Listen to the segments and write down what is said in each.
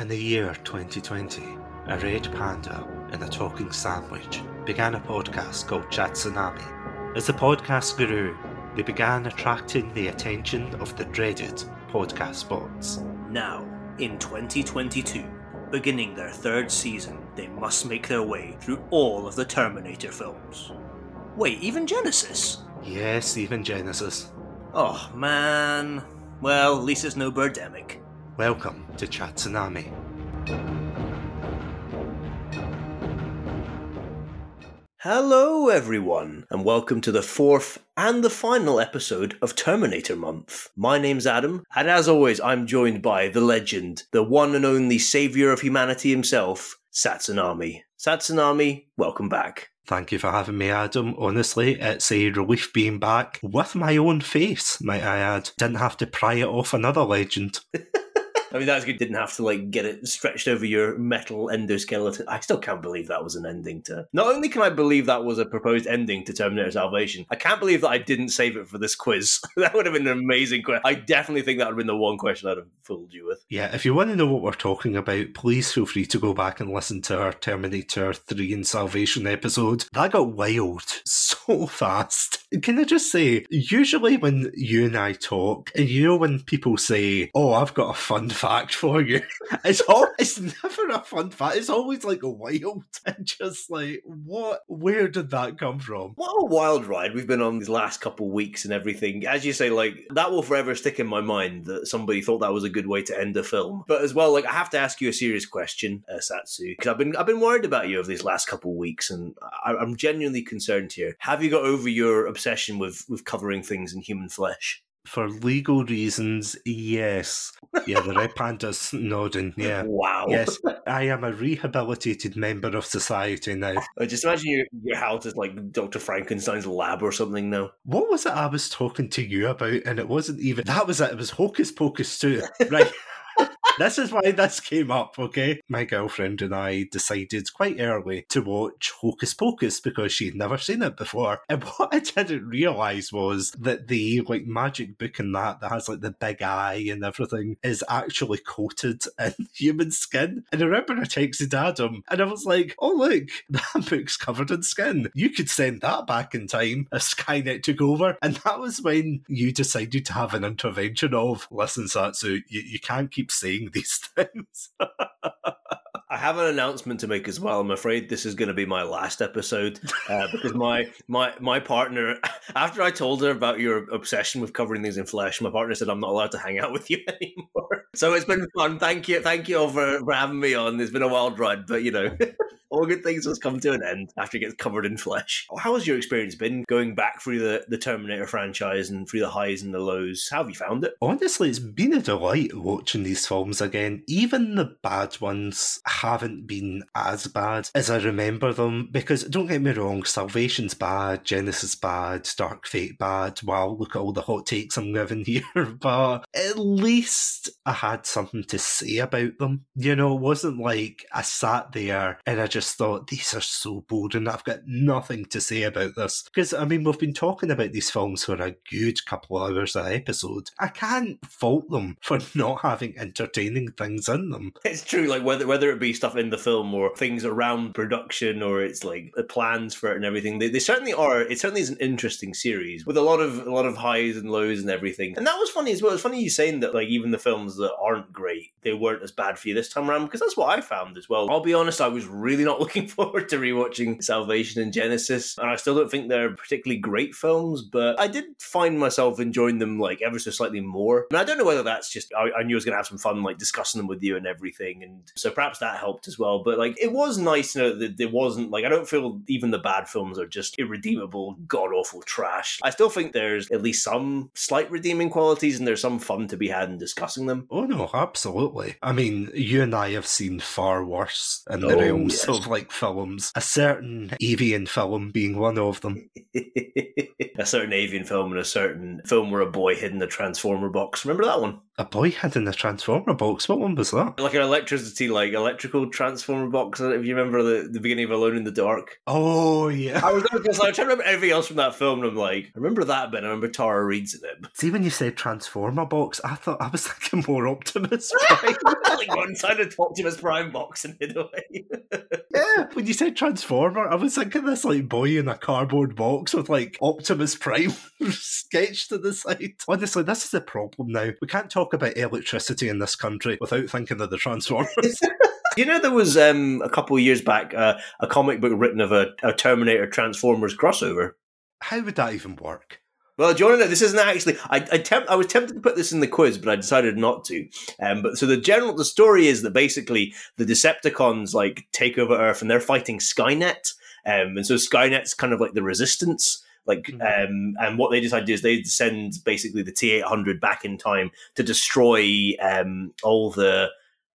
In the year 2020, a red panda and a talking sandwich began a podcast called Chatsunami. As the podcast grew, they began attracting the attention of the dreaded podcast bots. Now, in 2022, beginning their third season, they must make their way through all of the Terminator films. Wait, even Genesis? Yes, even Genesis. Oh man. Well, at least it's no Birdemic. Welcome to Chat Tsunami. Hello, everyone, and welcome to the fourth and the final episode of Terminator Month. My name's Adam, and as always, I'm joined by the legend, the one and only savior of humanity himself, Satsunami. Satsunami, welcome back. Thank you for having me, Adam. Honestly, it's a relief being back with my own face, might I add. Didn't have to pry it off another legend. I mean, that's good. Didn't have to like get it stretched over your metal endoskeleton. I still can't believe that was an ending to. Not only can I believe that was a proposed ending to Terminator Salvation, I can't believe that I didn't save it for this quiz. that would have been an amazing question. I definitely think that would have been the one question I'd have fooled you with. Yeah, if you want to know what we're talking about, please feel free to go back and listen to our Terminator 3 and Salvation episode. That got wild so fast. Can I just say, usually when you and I talk, and you know when people say, Oh, I've got a fun fact for you. It's all it's never a fun fact. It's always like a wild and just like what where did that come from? What a wild ride we've been on these last couple of weeks and everything. As you say, like that will forever stick in my mind that somebody thought that was a good way to end a film. But as well, like I have to ask you a serious question, uh, Satsu, because I've been I've been worried about you over these last couple of weeks, and I, I'm genuinely concerned here. Have you got over your obsession with with covering things in human flesh? For legal reasons, yes. Yeah, the red panda's nodding. Yeah. Wow. Yes, I am a rehabilitated member of society now. I just imagine your, your house is like Dr. Frankenstein's lab or something now. What was it I was talking to you about? And it wasn't even that was it. It was Hocus Pocus too, right? this is why this came up, okay? My girlfriend and I decided quite early to watch Hocus Pocus because she'd never seen it before. And what I didn't realise was that the like magic book and that that has like the big eye and everything is actually coated in human skin. And I remember I texted Adam and I was like, oh look, that book's covered in skin. You could send that back in time if Skynet took over. And that was when you decided to have an intervention of, listen, Satsu, you, you can't keep saying these things. I have an announcement to make as well. I'm afraid this is going to be my last episode uh, because my my my partner, after I told her about your obsession with covering things in flesh, my partner said I'm not allowed to hang out with you anymore. So it's been fun. Thank you, thank you all for, for having me on. It's been a wild ride, but you know. All good things must come to an end after it gets covered in flesh. How has your experience been going back through the, the Terminator franchise and through the highs and the lows? How have you found it? Honestly, it's been a delight watching these films again. Even the bad ones haven't been as bad as I remember them because don't get me wrong, Salvation's bad, Genesis bad, Dark Fate bad. Wow, look at all the hot takes I'm giving here, but at least I had something to say about them. You know, it wasn't like I sat there and I just thought these are so boring. I've got nothing to say about this because I mean we've been talking about these films for a good couple of hours a episode. I can't fault them for not having entertaining things in them. It's true, like whether whether it be stuff in the film or things around production or it's like the plans for it and everything. They, they certainly are. It certainly is an interesting series with a lot of a lot of highs and lows and everything. And that was funny as well. It's funny you saying that like even the films that aren't great, they weren't as bad for you this time around because that's what I found as well. I'll be honest, I was really not looking forward to rewatching Salvation and Genesis, and I still don't think they're particularly great films, but I did find myself enjoying them like ever so slightly more. And I don't know whether that's just I, I knew I was going to have some fun like discussing them with you and everything, and so perhaps that helped as well. But like it was nice to know that there wasn't like I don't feel even the bad films are just irredeemable, god awful trash. I still think there's at least some slight redeeming qualities, and there's some fun to be had in discussing them. Oh no, absolutely. I mean, you and I have seen far worse in the Oh, realms yes. of of like films, a certain avian film being one of them. a certain avian film and a certain film where a boy hid in a transformer box. Remember that one? A boy hid in a transformer box. What one was that? Like an electricity, like electrical transformer box. Uh, if you remember the, the beginning of Alone in the Dark. Oh yeah. I was, I was trying to remember everything else from that film, and I'm like, I remember that bit. I remember Tara Reid's in it. See, when you said transformer box, I thought I was thinking more Optimus Prime. like one side of Optimus Prime box and hid away. Yeah, when you said transformer, I was thinking this like boy in a cardboard box with like Optimus Prime sketched to the side. Honestly, this is the problem now. We can't talk about electricity in this country without thinking of the Transformers. you know there was um, a couple of years back uh, a comic book written of a, a Terminator Transformers crossover? How would that even work? Well, do you want to know? This isn't actually. I I, temp, I was tempted to put this in the quiz, but I decided not to. Um, but so the general the story is that basically the Decepticons like take over Earth and they're fighting Skynet. Um, and so Skynet's kind of like the resistance. Like, mm-hmm. um, and what they decide to do is they send basically the T eight hundred back in time to destroy um all the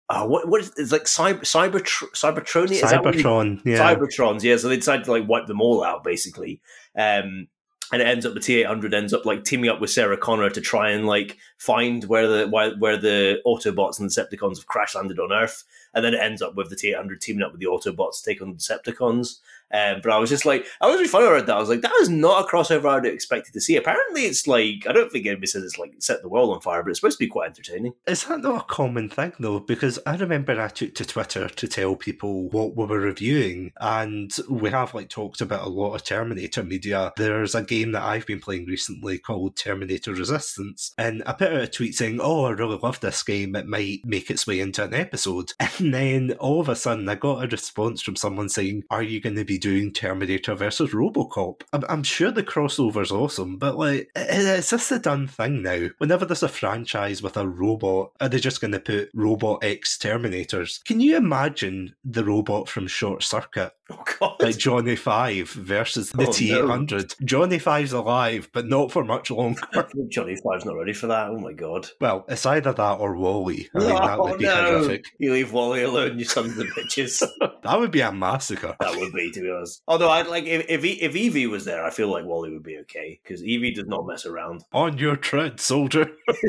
uh, what what is it's like cyber cyber cybertronian cybertron yeah cybertrons yeah so they decide to like wipe them all out basically um and it ends up the T eight hundred ends up like teaming up with Sarah Connor to try and like find where the why, where the Autobots and Decepticons have crash landed on Earth, and then it ends up with the T eight hundred teaming up with the Autobots to take on the Decepticons. Um, but I was just like, I was really funny about that. I was like, that is not a crossover I'd expected to see. Apparently, it's like I don't think anybody says it's like set the world on fire, but it's supposed to be quite entertaining. Is that not a common thing though? Because I remember I took to Twitter to tell people what we were reviewing, and we have like talked about a lot of Terminator media. There's a game that I've been playing recently called Terminator Resistance, and I put out a tweet saying, "Oh, I really love this game. It might make its way into an episode." And then all of a sudden, I got a response from someone saying, "Are you going to be doing Terminator versus Robocop. I'm, I'm sure the crossover's awesome, but like, it's just a done thing now. Whenever there's a franchise with a robot, are they just going to put Robot X Terminators? Can you imagine the robot from Short Circuit? Oh God! Like Johnny Five versus the oh, T eight hundred. Johnny Five's alive, but not for much longer. Johnny Five's not ready for that. Oh my God! Well, it's either that or WALL-E. I mean, that would be no. horrific. You leave WALL-E alone, you sons of bitches. that would be a massacre. That would be, to be honest. Although I'd like if if, if EVE was there, I feel like WALL-E would be okay because EVE does not mess around. On your tread, soldier.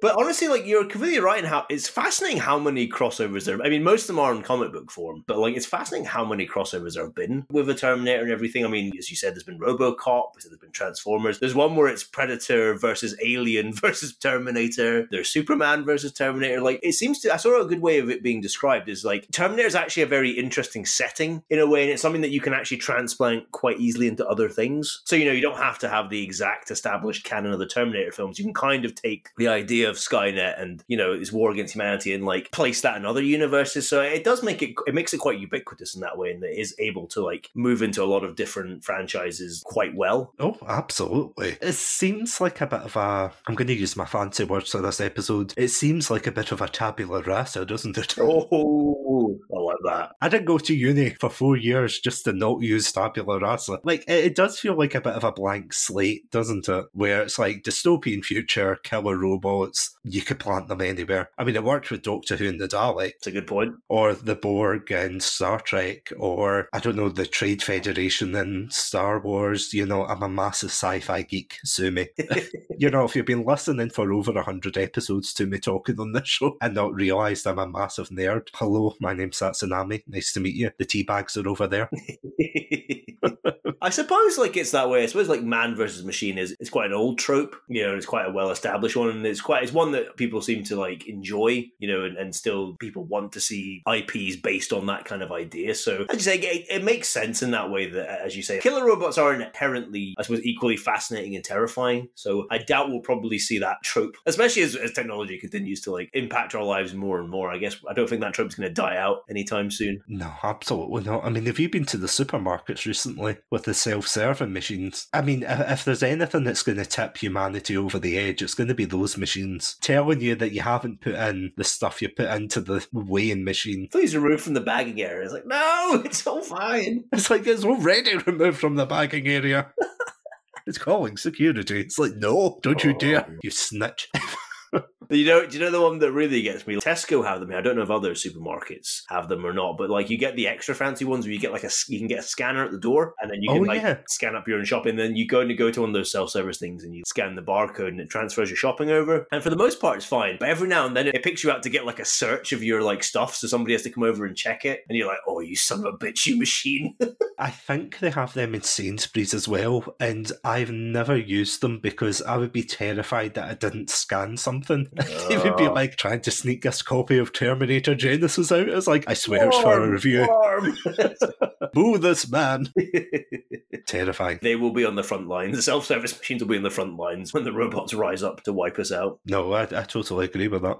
But honestly, like you're completely right in how it's fascinating how many crossovers there. I mean, most of them are in comic book form, but like it's fascinating how many crossovers there have been with the Terminator and everything. I mean, as you said, there's been RoboCop, there's been Transformers. There's one where it's Predator versus Alien versus Terminator. There's Superman versus Terminator. Like it seems to. I saw a good way of it being described is like Terminator is actually a very interesting setting in a way, and it's something that you can actually transplant quite easily into other things. So you know, you don't have to have the exact established canon of the Terminator films. You can kind of take the idea of Skynet and you know its war against humanity and like place that in other universes. So it does make it it makes it quite ubiquitous in that way, and it is able to like move into a lot of different franchises quite well. Oh, absolutely! It seems like a bit of a. I'm going to use my fancy words for this episode. It seems like a bit of a tabula rasa, doesn't it? Oh, I like that. I didn't go to uni for four years just to not use tabula rasa. Like it, it does feel like a bit of a blank slate, doesn't it? Where it's like dystopian future, killer robots you could plant them anywhere. I mean, it worked with Doctor Who and the Daleks. It's a good point. Or the Borg in Star Trek, or I don't know, the Trade Federation in Star Wars. You know, I'm a massive sci fi geek, sue me. you know, if you've been listening for over 100 episodes to me talking on this show and not realised I'm a massive nerd, hello, my name's Satsunami. Nice to meet you. The tea bags are over there. I suppose like it's that way. I suppose like man versus machine is it's quite an old trope, you know, it's quite a well established one and it's quite it's one that people seem to like enjoy, you know, and, and still people want to see IPs based on that kind of idea. So as you say, it, it makes sense in that way that as you say, killer robots are inherently, I suppose, equally fascinating and terrifying. So I doubt we'll probably see that trope, especially as, as technology continues to like impact our lives more and more. I guess I don't think that trope's going to die out anytime soon. No, absolutely not. I mean, have you been to the supermarkets recently with the self-serving machines. I mean, if there's anything that's going to tip humanity over the edge, it's going to be those machines telling you that you haven't put in the stuff you put into the weighing machine. Please remove from the bagging area. It's like, no, it's all fine. It's like it's already removed from the bagging area. it's calling security. It's like, no, don't you dare, oh. you snitch. You know, do you know the one that really gets me? Tesco have them. I don't know if other supermarkets have them or not, but like you get the extra fancy ones where you get like a you can get a scanner at the door, and then you oh, can Oh, like yeah. scan up your own shopping. Then you go and you go to one of those self service things, and you scan the barcode, and it transfers your shopping over. And for the most part, it's fine. But every now and then, it picks you out to get like a search of your like stuff, so somebody has to come over and check it, and you're like, "Oh, you son of a bitch, you machine!" I think they have them in Sainsbury's as well, and I've never used them because I would be terrified that I didn't scan something. it would be Oh. like trying to sneak this copy of Terminator Genesis out. It's like, I swear it's for a review. warm. Boo this man. Terrifying. they will be on the front lines. The self service machines will be on the front lines when the robots rise up to wipe us out. No, I, I totally agree with that.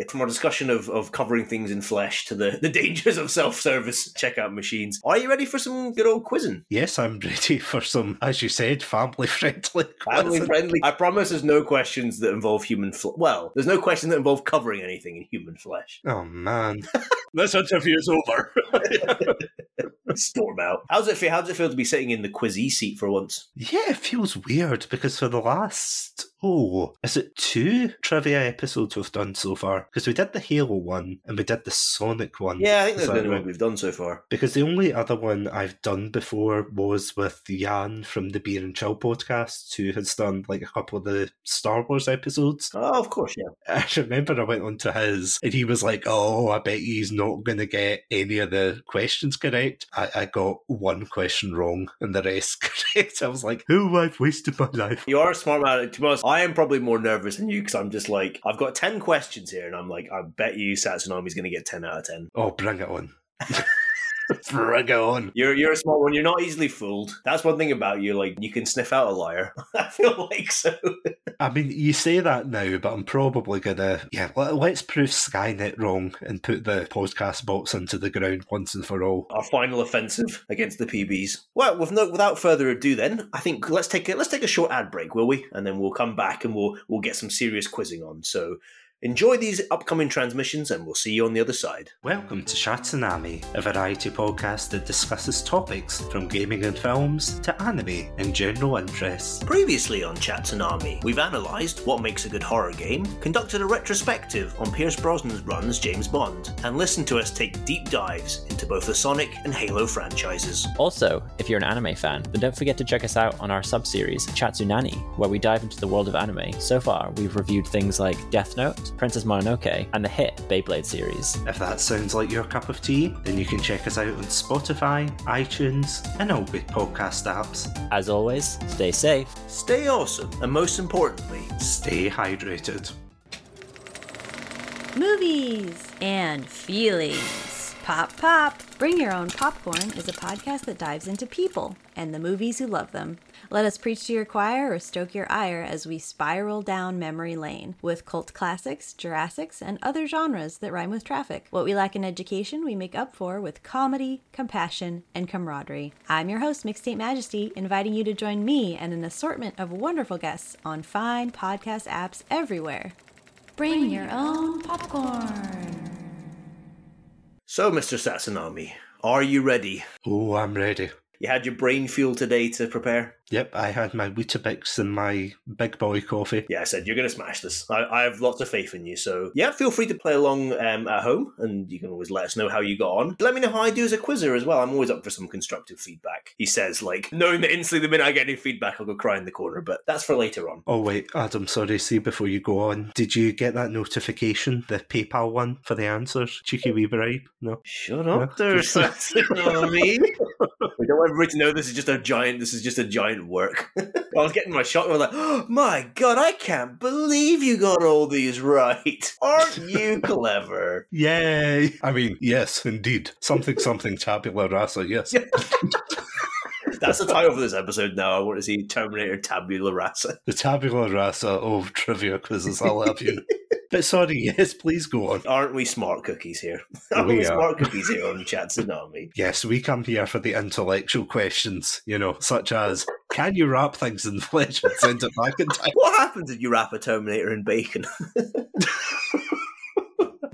From our discussion of, of covering things in flesh to the, the dangers of self service checkout machines, are you ready for some good old quizzing? Yes, I'm ready for some, as you said, family friendly. Family friendly. I promise there's no questions that involve human flesh. Well, there's no question that involve covering anything in human flesh. Oh man, this interview's over. Storm out. How's it feel? How does it feel to be sitting in the quizzy seat for once? yeah, it feels weird because for the last oh, is it two trivia episodes we've done so far? Because we did the Halo one and we did the Sonic one. Yeah, I think that's the only one we've done so far. Because the only other one I've done before was with Jan from the Beer and Chill podcast, who has done like a couple of the Star Wars episodes. Oh, of course, yeah. I remember I went on to his and he was like, Oh, I bet he's not going to get any of the questions correct. I, I got one question wrong and the rest correct. I was like, Oh, I've wasted my life. You are a smart man. To be honest, I am probably more nervous than you mm. because I'm just like, I've got 10 questions here, and I'm like, I bet you Satsunami's going to get 10 out of 10. Oh, bring it on. bring it on. You're, you're a smart one. You're not easily fooled. That's one thing about you. Like, you can sniff out a liar. I feel like so. I mean, you say that now, but I'm probably gonna, yeah, let- let's prove Skynet wrong and put the podcast box into the ground once and for all. Our final offensive against the PBs. Well, with no, without further ado, then I think let's take a let's take a short ad break, will we? And then we'll come back and we'll we'll get some serious quizzing on. So enjoy these upcoming transmissions, and we'll see you on the other side. Welcome to Shatsunami, a variety podcast that discusses topics from gaming and films to anime and general interests. Previously on Chat Tsunami, we've analysed what makes a good horror game, conducted a retrospective on Pierce Brosnan's run as James Bond, and listened to us take deep dives into both the Sonic and Halo franchises. Also, if you're an anime fan, then don't forget to check us out on our sub-series Chatsunani, where we dive into the world of anime. So far, we've reviewed things like Death Note, Princess Mononoke, and the hit Beyblade series. If that sounds like your cup of tea, then you can check us out on Spotify, iTunes, and all good podcast apps. As always, stay safe. Stay awesome, and most importantly, Stay hydrated. movies, and feelings. Pop, pop. Bring Your Own Popcorn is a podcast that dives into people and the movies who love them. Let us preach to your choir or stoke your ire as we spiral down memory lane with cult classics, Jurassics, and other genres that rhyme with traffic. What we lack in education, we make up for with comedy, compassion, and camaraderie. I'm your host, Mixtape Majesty, inviting you to join me and an assortment of wonderful guests on fine podcast apps everywhere. Bring your own popcorn. so Mr. Satsunami, are you ready? Oh, I'm ready. You had your brain fuel today to prepare? Yep, I had my Weetabix and my big boy coffee. Yeah, I said you're going to smash this. I, I have lots of faith in you. So, yeah, feel free to play along um, at home and you can always let us know how you got on. Let me know how I do as a quizzer as well. I'm always up for some constructive feedback. He says, like, knowing that instantly the minute I get any feedback, I'll go cry in the corner, but that's for later on. Oh wait, Adam, sorry, see before you go on, did you get that notification, the PayPal one for the answers? Cheeky wee bribe? No? Shut up up there, there, Satsunami. we don't want everybody to know this is just a giant, this is just a giant work. I was getting my shot and I was like, oh my god, I can't believe you got all these right. Aren't you clever? Yay! I mean, yes, indeed. Something, something, tabula rasa, yes. That's the title for this episode now. I want to see Terminator Tabula Rasa. The tabula rasa of trivia quizzes, I'll have you. but sorry, yes, please go on. Aren't we smart cookies here? Aren't We we, are. smart cookies here on Chat Tsunami? Yes, we come here for the intellectual questions, you know, such as can you wrap things in flesh and send it back in time? What happens if you wrap a Terminator in bacon?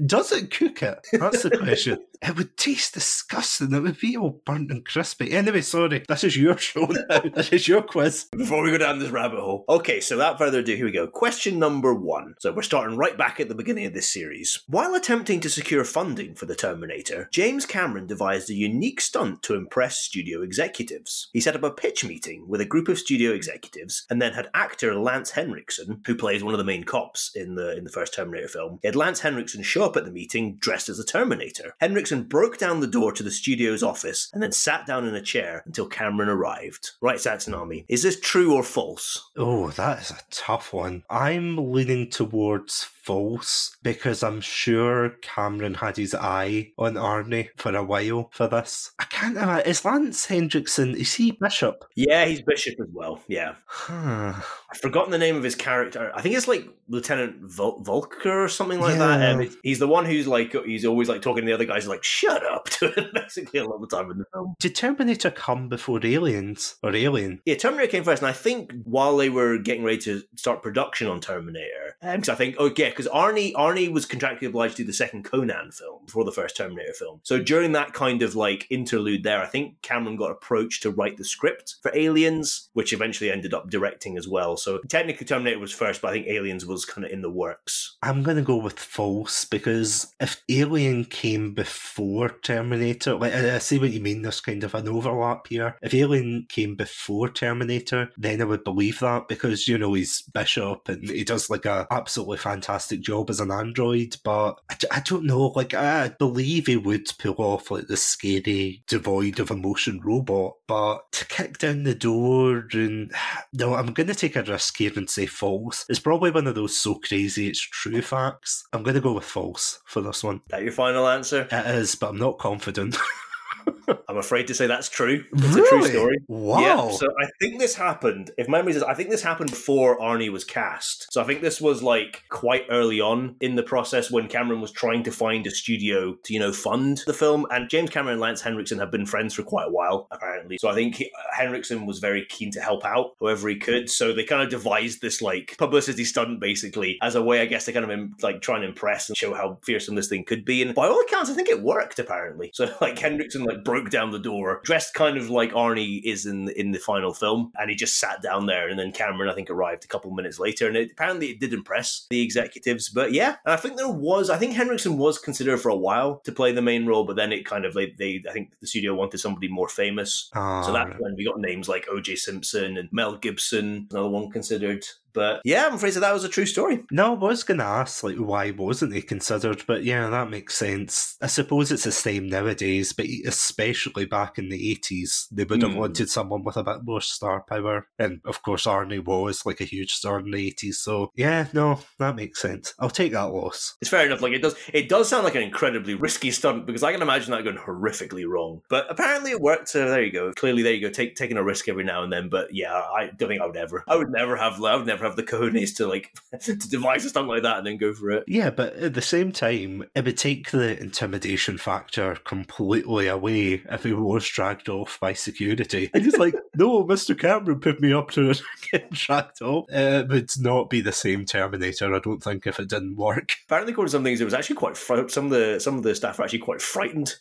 Does it cook it? That's the question. it would taste disgusting. It would be all burnt and crispy. Anyway, sorry, this is your show now. this is your quiz. Before we go down this rabbit hole. Okay, so without further ado, here we go. Question number one. So we're starting right back at the beginning of this series. While attempting to secure funding for the Terminator, James Cameron devised a unique stunt to impress studio executives. He set up a pitch meeting with a group of studio executives and then had actor Lance Henriksen, who plays one of the main cops in the in the first Terminator film. He had Lance Henriksen show up at the meeting dressed as a Terminator. Henriksen broke down the door to the studio's office and then sat down in a chair until Cameron arrived. Right, Satsunami, is this true or false? Oh, that is a tough one. I'm leaning towards false because I'm sure Cameron had his eye on Arnie for a while for this. I can't imagine. Is Lance Henriksen, is he Bishop? Yeah, he's Bishop as well. Yeah. Huh. I've forgotten the name of his character. I think it's like Lieutenant Vol- Volker or something like Yeah. that. Um, he's the one who's like, he's always like talking to the other guys, like, shut up to him, basically, a lot of the time in the film. Did Terminator come before Aliens or Alien? Yeah, Terminator came first, and I think while they were getting ready to start production on Terminator, because I think, oh yeah, because Arnie Arnie was contractually obliged to do the second Conan film before the first Terminator film. So during that kind of like interlude there, I think Cameron got approached to write the script for Aliens, which eventually ended up directing as well. So technically Terminator was first, but I think Aliens was kind of in the works. I'm going to go with false because if Alien came before Terminator, like I, I see what you mean, there's kind of an overlap here. If Alien came before Terminator, then I would believe that because, you know, he's Bishop and he does like a absolutely fantastic job as an android, but I don't know, like I believe he would pull off like the scary, devoid of emotion robot, but to kick down the door and no, I'm going to take a risk here and say false. It's probably one of those so crazy it's true facts. I'm going to go with false for this one. That your final answer? It is, but I'm not confident. I'm afraid to say that's true. It's a true story. Wow. Yeah, so I think this happened. If memory says, I think this happened before Arnie was cast. So I think this was like quite early on in the process when Cameron was trying to find a studio to, you know, fund the film. And James Cameron and Lance Henriksen have been friends for quite a while, apparently. So I think he- Henriksen was very keen to help out however he could. So they kind of devised this like publicity stunt basically as a way, I guess, to kind of like try and impress and show how fearsome this thing could be. And by all accounts, I think it worked apparently. So like Henriksen like broke down the door, dressed kind of like Arnie is in in the final film, and he just sat down there. And then Cameron, I think, arrived a couple minutes later, and it, apparently it did impress the executives. But yeah, and I think there was, I think Henriksen was considered for a while to play the main role, but then it kind of like they, I think the studio wanted somebody more famous. Ah, So that's right. when we got names like O.J. Simpson and Mel Gibson, another one considered. But yeah, I'm afraid that that was a true story. No, I was going to ask, like, why wasn't he considered? But yeah, that makes sense. I suppose it's the same nowadays, but especially back in the 80s, they would have Hmm. wanted someone with a bit more star power. And of course, Arnie was like a huge star in the 80s. So yeah, no, that makes sense. I'll take that loss. It's fair enough. Like it does, it does sound like an incredibly risky stunt because I can imagine that going horrifically wrong. But apparently it worked. So there you go. Clearly, there you go. Take taking a risk every now and then. But yeah, I don't think I would ever. I would never have. I would never have the cojones to like to devise a stunt like that and then go for it. Yeah, but at the same time, it would take the intimidation factor completely away if he was dragged off by security. And he's like, no, Mr. Cameron put me up to it getting dragged off. Uh, it would not be the same Terminator, I don't think, if it didn't work. Apparently, according to some things, it was actually quite. Fr- some of the some of the staff were actually quite frightened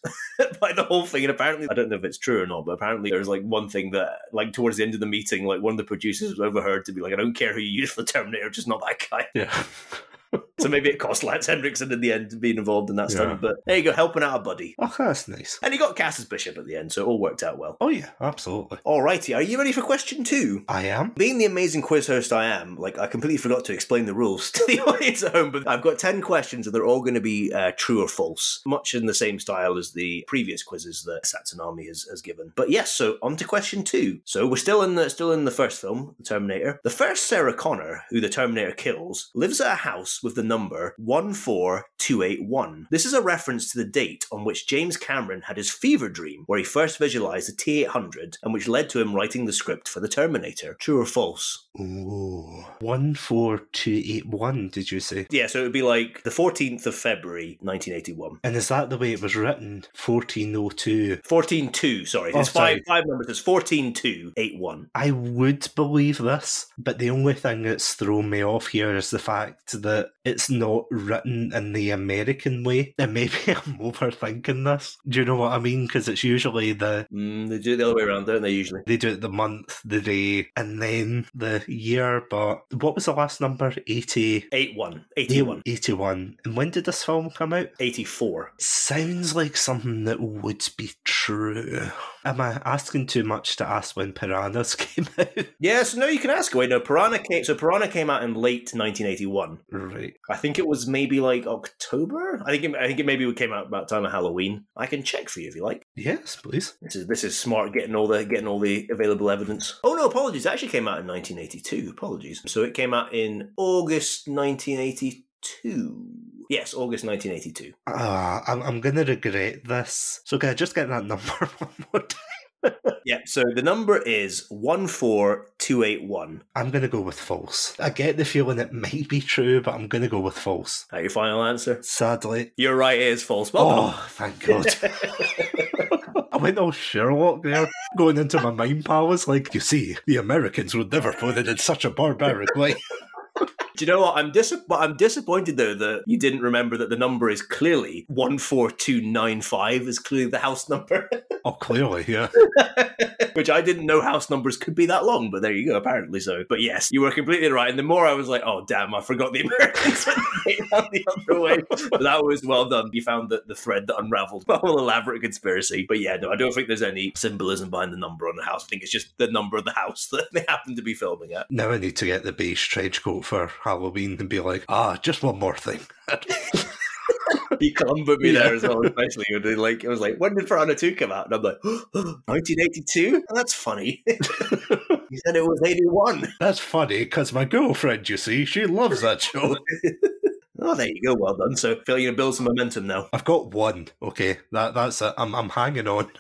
by the whole thing. And apparently, I don't know if it's true or not, but apparently, there's like one thing that, like, towards the end of the meeting, like one of the producers was overheard to be like, "I don't care who you use the Terminator, just not that guy." Yeah. So maybe it cost Lance Henriksen in the end being involved in that Yeah. stunt. But there you go, helping out a buddy. Oh, that's nice. And he got cast as Bishop at the end, so it all worked out well. Oh, yeah, absolutely. Alrighty, are you ready for question two? I am. Being the amazing quiz host I am, like I completely forgot to explain the rules to the audience at home. But I've got ten questions, and they're all going to be uh, true or false, much in the same style as the previous quizzes that Satsunami has, has given. But yes, so on to question two. So we're still in the still in the first film, The Terminator. The first Sarah Connor, who the Terminator kills, lives at a house with the number one four two eight one. This is a reference to the date on which James Cameron had his fever dream, where he first visualized the T eight hundred, and which led to him writing the script for The Terminator. True or false? Oh, 14281, did you say? Yeah, so it would be like the 14th of February, 1981. And is that the way it was written? 1402. 14-2, sorry. Oh, It's five, sorry. five numbers. It's 14-2-8-1. I would believe this, but the only thing that's thrown me off here is the fact that it's not written in the American way. And maybe I'm overthinking this. Do you know what I mean? Because it's usually the Mm, they do it the other way around, don't they, usually? they do it the month, the day, and then the year. But what was the last number? 80. 8-1. 81. 81. And when did this film come out? 84. Sounds like something that would be true. Am I asking too much to ask when Piranhas came out? Yeah, so no, you can ask away. No, Piranha came. So Piranha came out in late 1981. right. I think it was maybe like October. I think it, I think it maybe came out about time of Halloween. I can check for you if you like. Yes, please. This is this is smart getting all the getting all the available evidence. Oh no, apologies. It actually came out in 1982. Apologies. So it came out in August 1982. Yes, August 1982. Ah, I'm, I'm going to regret this. So can I just get that number one more time? Yeah. So the number is one four two eight one. I'm going to go with false. I get the feeling it might be true, but I'm going to go with false. That your final answer? Sadly. You're right. It is false. Well done. Oh, thank God. I went all Sherlock there, going into my mind palace. Like, you see, the Americans would never put it in such a barbaric way. Do you know what? I'm dis- I'm disappointed though that you didn't remember that the number is clearly one four two nine five is clearly the house number, Oh, clearly, yeah. which I didn't know house numbers could be that long. But there you go, apparently so. But yes, you were completely right. And the more I was like, oh damn, I forgot the Americans went the other way. But that was well done. You found the, the thread that unravelled the whole elaborate conspiracy. But yeah, no, I don't think there's any symbolism behind the number on the house. I think it's just the number of the house that they happen to be filming at. Now I need to get the beige trench coat for Halloween and be like, ah, just one more thing. He clumbered me there as well, especially when like it was like, when did Piranha 2 come out? And I'm like, 1982? That's funny. he said it was 81. That's funny because my girlfriend, you see, she loves that show. Oh, there you go. Well done. So, feel you're gonna build some momentum now. I've got one. Okay, that that's it. I'm I'm hanging on.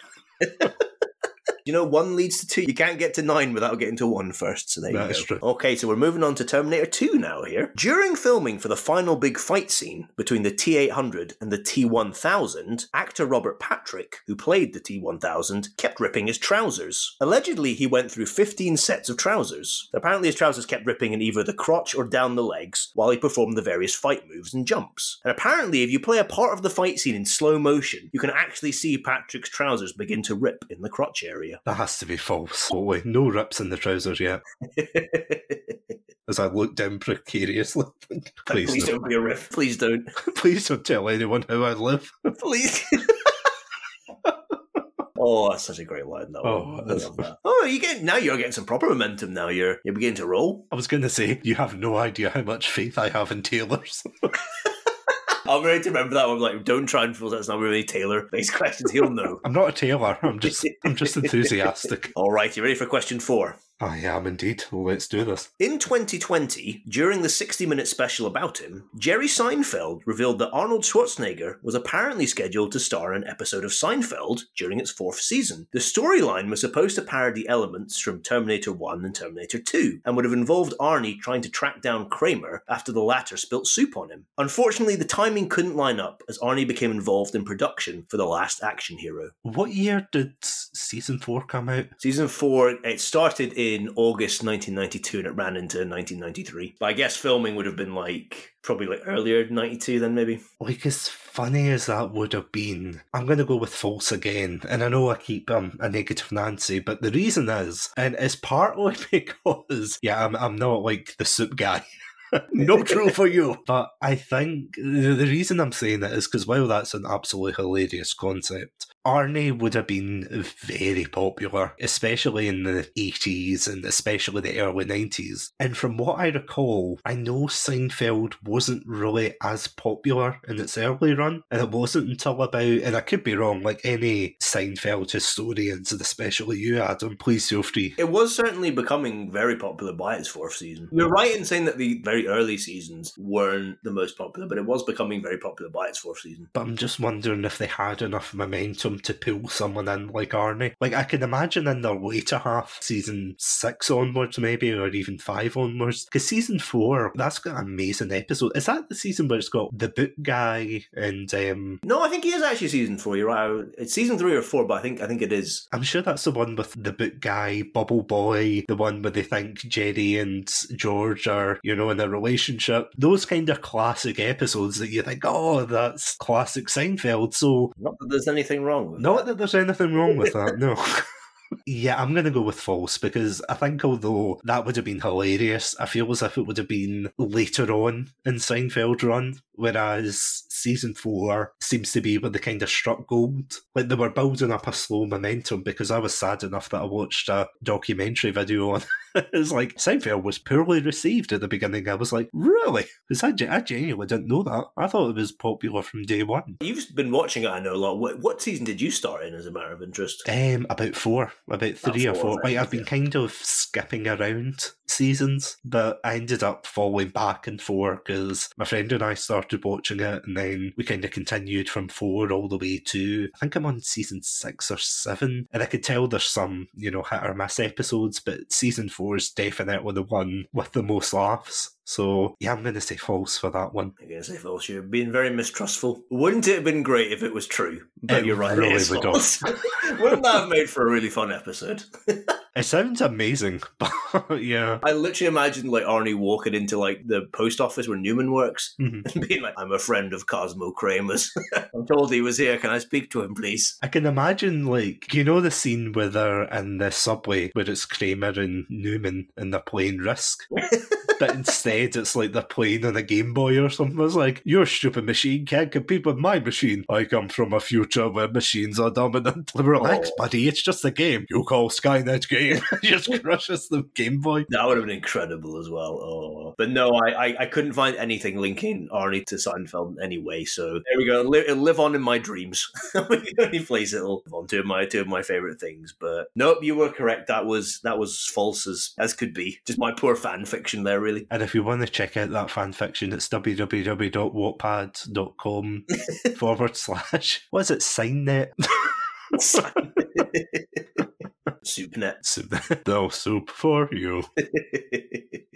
You know, one leads to two. You can't get to nine without getting to one first. So there That you go. true. Okay, so we're moving on to Terminator 2 now here. During filming for the final big fight scene between the T 800 and the T 1000, actor Robert Patrick, who played the T 1000, kept ripping his trousers. Allegedly, he went through 15 sets of trousers. Apparently, his trousers kept ripping in either the crotch or down the legs while he performed the various fight moves and jumps. And apparently, if you play a part of the fight scene in slow motion, you can actually see Patrick's trousers begin to rip in the crotch area. That has to be false. Oh, wait, no rips in the trousers yet. As I look down precariously. Please, Please no. don't be a riff. Please don't. Please don't tell anyone how I live. Please. oh, that's such a great line. That Oh, one. I that's- love that. Oh, you get now. You're getting some proper momentum. Now you're you're beginning to roll. I was going to say, you have no idea how much faith I have in tailors. I'm ready to remember that one. Like, don't try and feel that's not really Taylor based questions. He'll know. I'm not a tailor. I'm just, I'm just enthusiastic. All right, you ready for question four? I am indeed. Let's do this. In 2020, during the 60 minute special about him, Jerry Seinfeld revealed that Arnold Schwarzenegger was apparently scheduled to star in an episode of Seinfeld during its fourth season. The storyline was supposed to parody elements from Terminator 1 and Terminator 2, and would have involved Arnie trying to track down Kramer after the latter spilt soup on him. Unfortunately, the timing couldn't line up as Arnie became involved in production for The Last Action Hero. What year did season four come out? Season four, it started in August 1992 and it ran into 1993. But I guess filming would have been like probably like earlier 92 then maybe. Like, as funny as that would have been, I'm going to go with false again. And I know I keep um, a negative Nancy, but the reason is, and it's partly because, yeah, I'm, I'm not like the soup guy. no true for you. But I think the, the reason I'm saying it is because while that's an absolutely hilarious concept, Arnie would have been very popular, especially in the 80s and especially the early 90s. And from what I recall, I know Seinfeld wasn't really as popular in its early run, and it wasn't until about, and I could be wrong, like any Seinfeld historians, and especially you, Adam, please feel free. It was certainly becoming very popular by its fourth season. You're right in saying that the very early seasons weren't the most popular, but it was becoming very popular by its fourth season. But I'm just wondering if they had enough momentum momentum to pull someone in like Arnie. Like I can imagine in the later half, season six onwards, maybe, or even five onwards, because season four that's got an amazing episode. Is that the season where it's got the book guy and um? No, I think he is actually season four. You're right. It's season three or four, but I think I think it is. I'm sure that's the one with the book guy, Bubble Boy, the one where they think Jerry and George are, you know, in a relationship. Those kind of classic episodes that you think, oh, that's classic Seinfeld. So Not that there's anything wrong with not that there's anything wrong with that, no. Yeah, I'm going to go with false because I think although that would have been hilarious, I feel as if it would have been later on in Seinfeld run, whereas season four seems to be where they kind of struck gold. Like they were building up a slow momentum because I was sad enough that I watched a documentary video on it's like Seinfeld was poorly received at the beginning. I was like, really? Because I, I genuinely didn't know that. I thought it was popular from day one. You've been watching it, I know a lot. What, what season did you start in, as a matter of interest? Um, about four, about three or four, four. right, Like I've been kind of skipping around seasons, but I ended up falling back and four because my friend and I started watching it, and then we kind of continued from four all the way to I think I'm on season six or seven, and I could tell there's some you know hit or miss episodes, but season four is definitely the one with the most laughs. So yeah, I'm going to say false for that one. I guess if also you're being very mistrustful. Wouldn't it have been great if it was true? But It you're right, really it is false. Wouldn't that have made for a really fun episode? It sounds amazing, but yeah. I literally imagine like Arnie walking into like the post office where Newman works Mhm. and being like, "I'm a friend of Cosmo Kramer's. I'm told he was here. Can I speak to him, please?" I can imagine, like, you know, the scene where they're in the subway where it's Kramer and Newman and they're playing Risk? but instead it's like they're playing on a Game Boy or something. It's like, your stupid machine can't compete with my machine. I come from a future where machines are dominant. Relax, Oh. buddy, it's just a game. You call Skynet game. just crushes the Game Boy. That would have been incredible as well. Oh. But no, I, I, I couldn't find anything linking Arnie to Seinfeld anyway. So there we go. It'll live on in my dreams. the only place it'll live on two of my two of my favorite things. But nope, you were correct. That was that was false as as could be. Just my poor fan fiction there, really. And if you want to check out that fan fiction, it's www.wattpad.com forward slash, what is it, Skynet? Soupnet. Soup- no soup for you.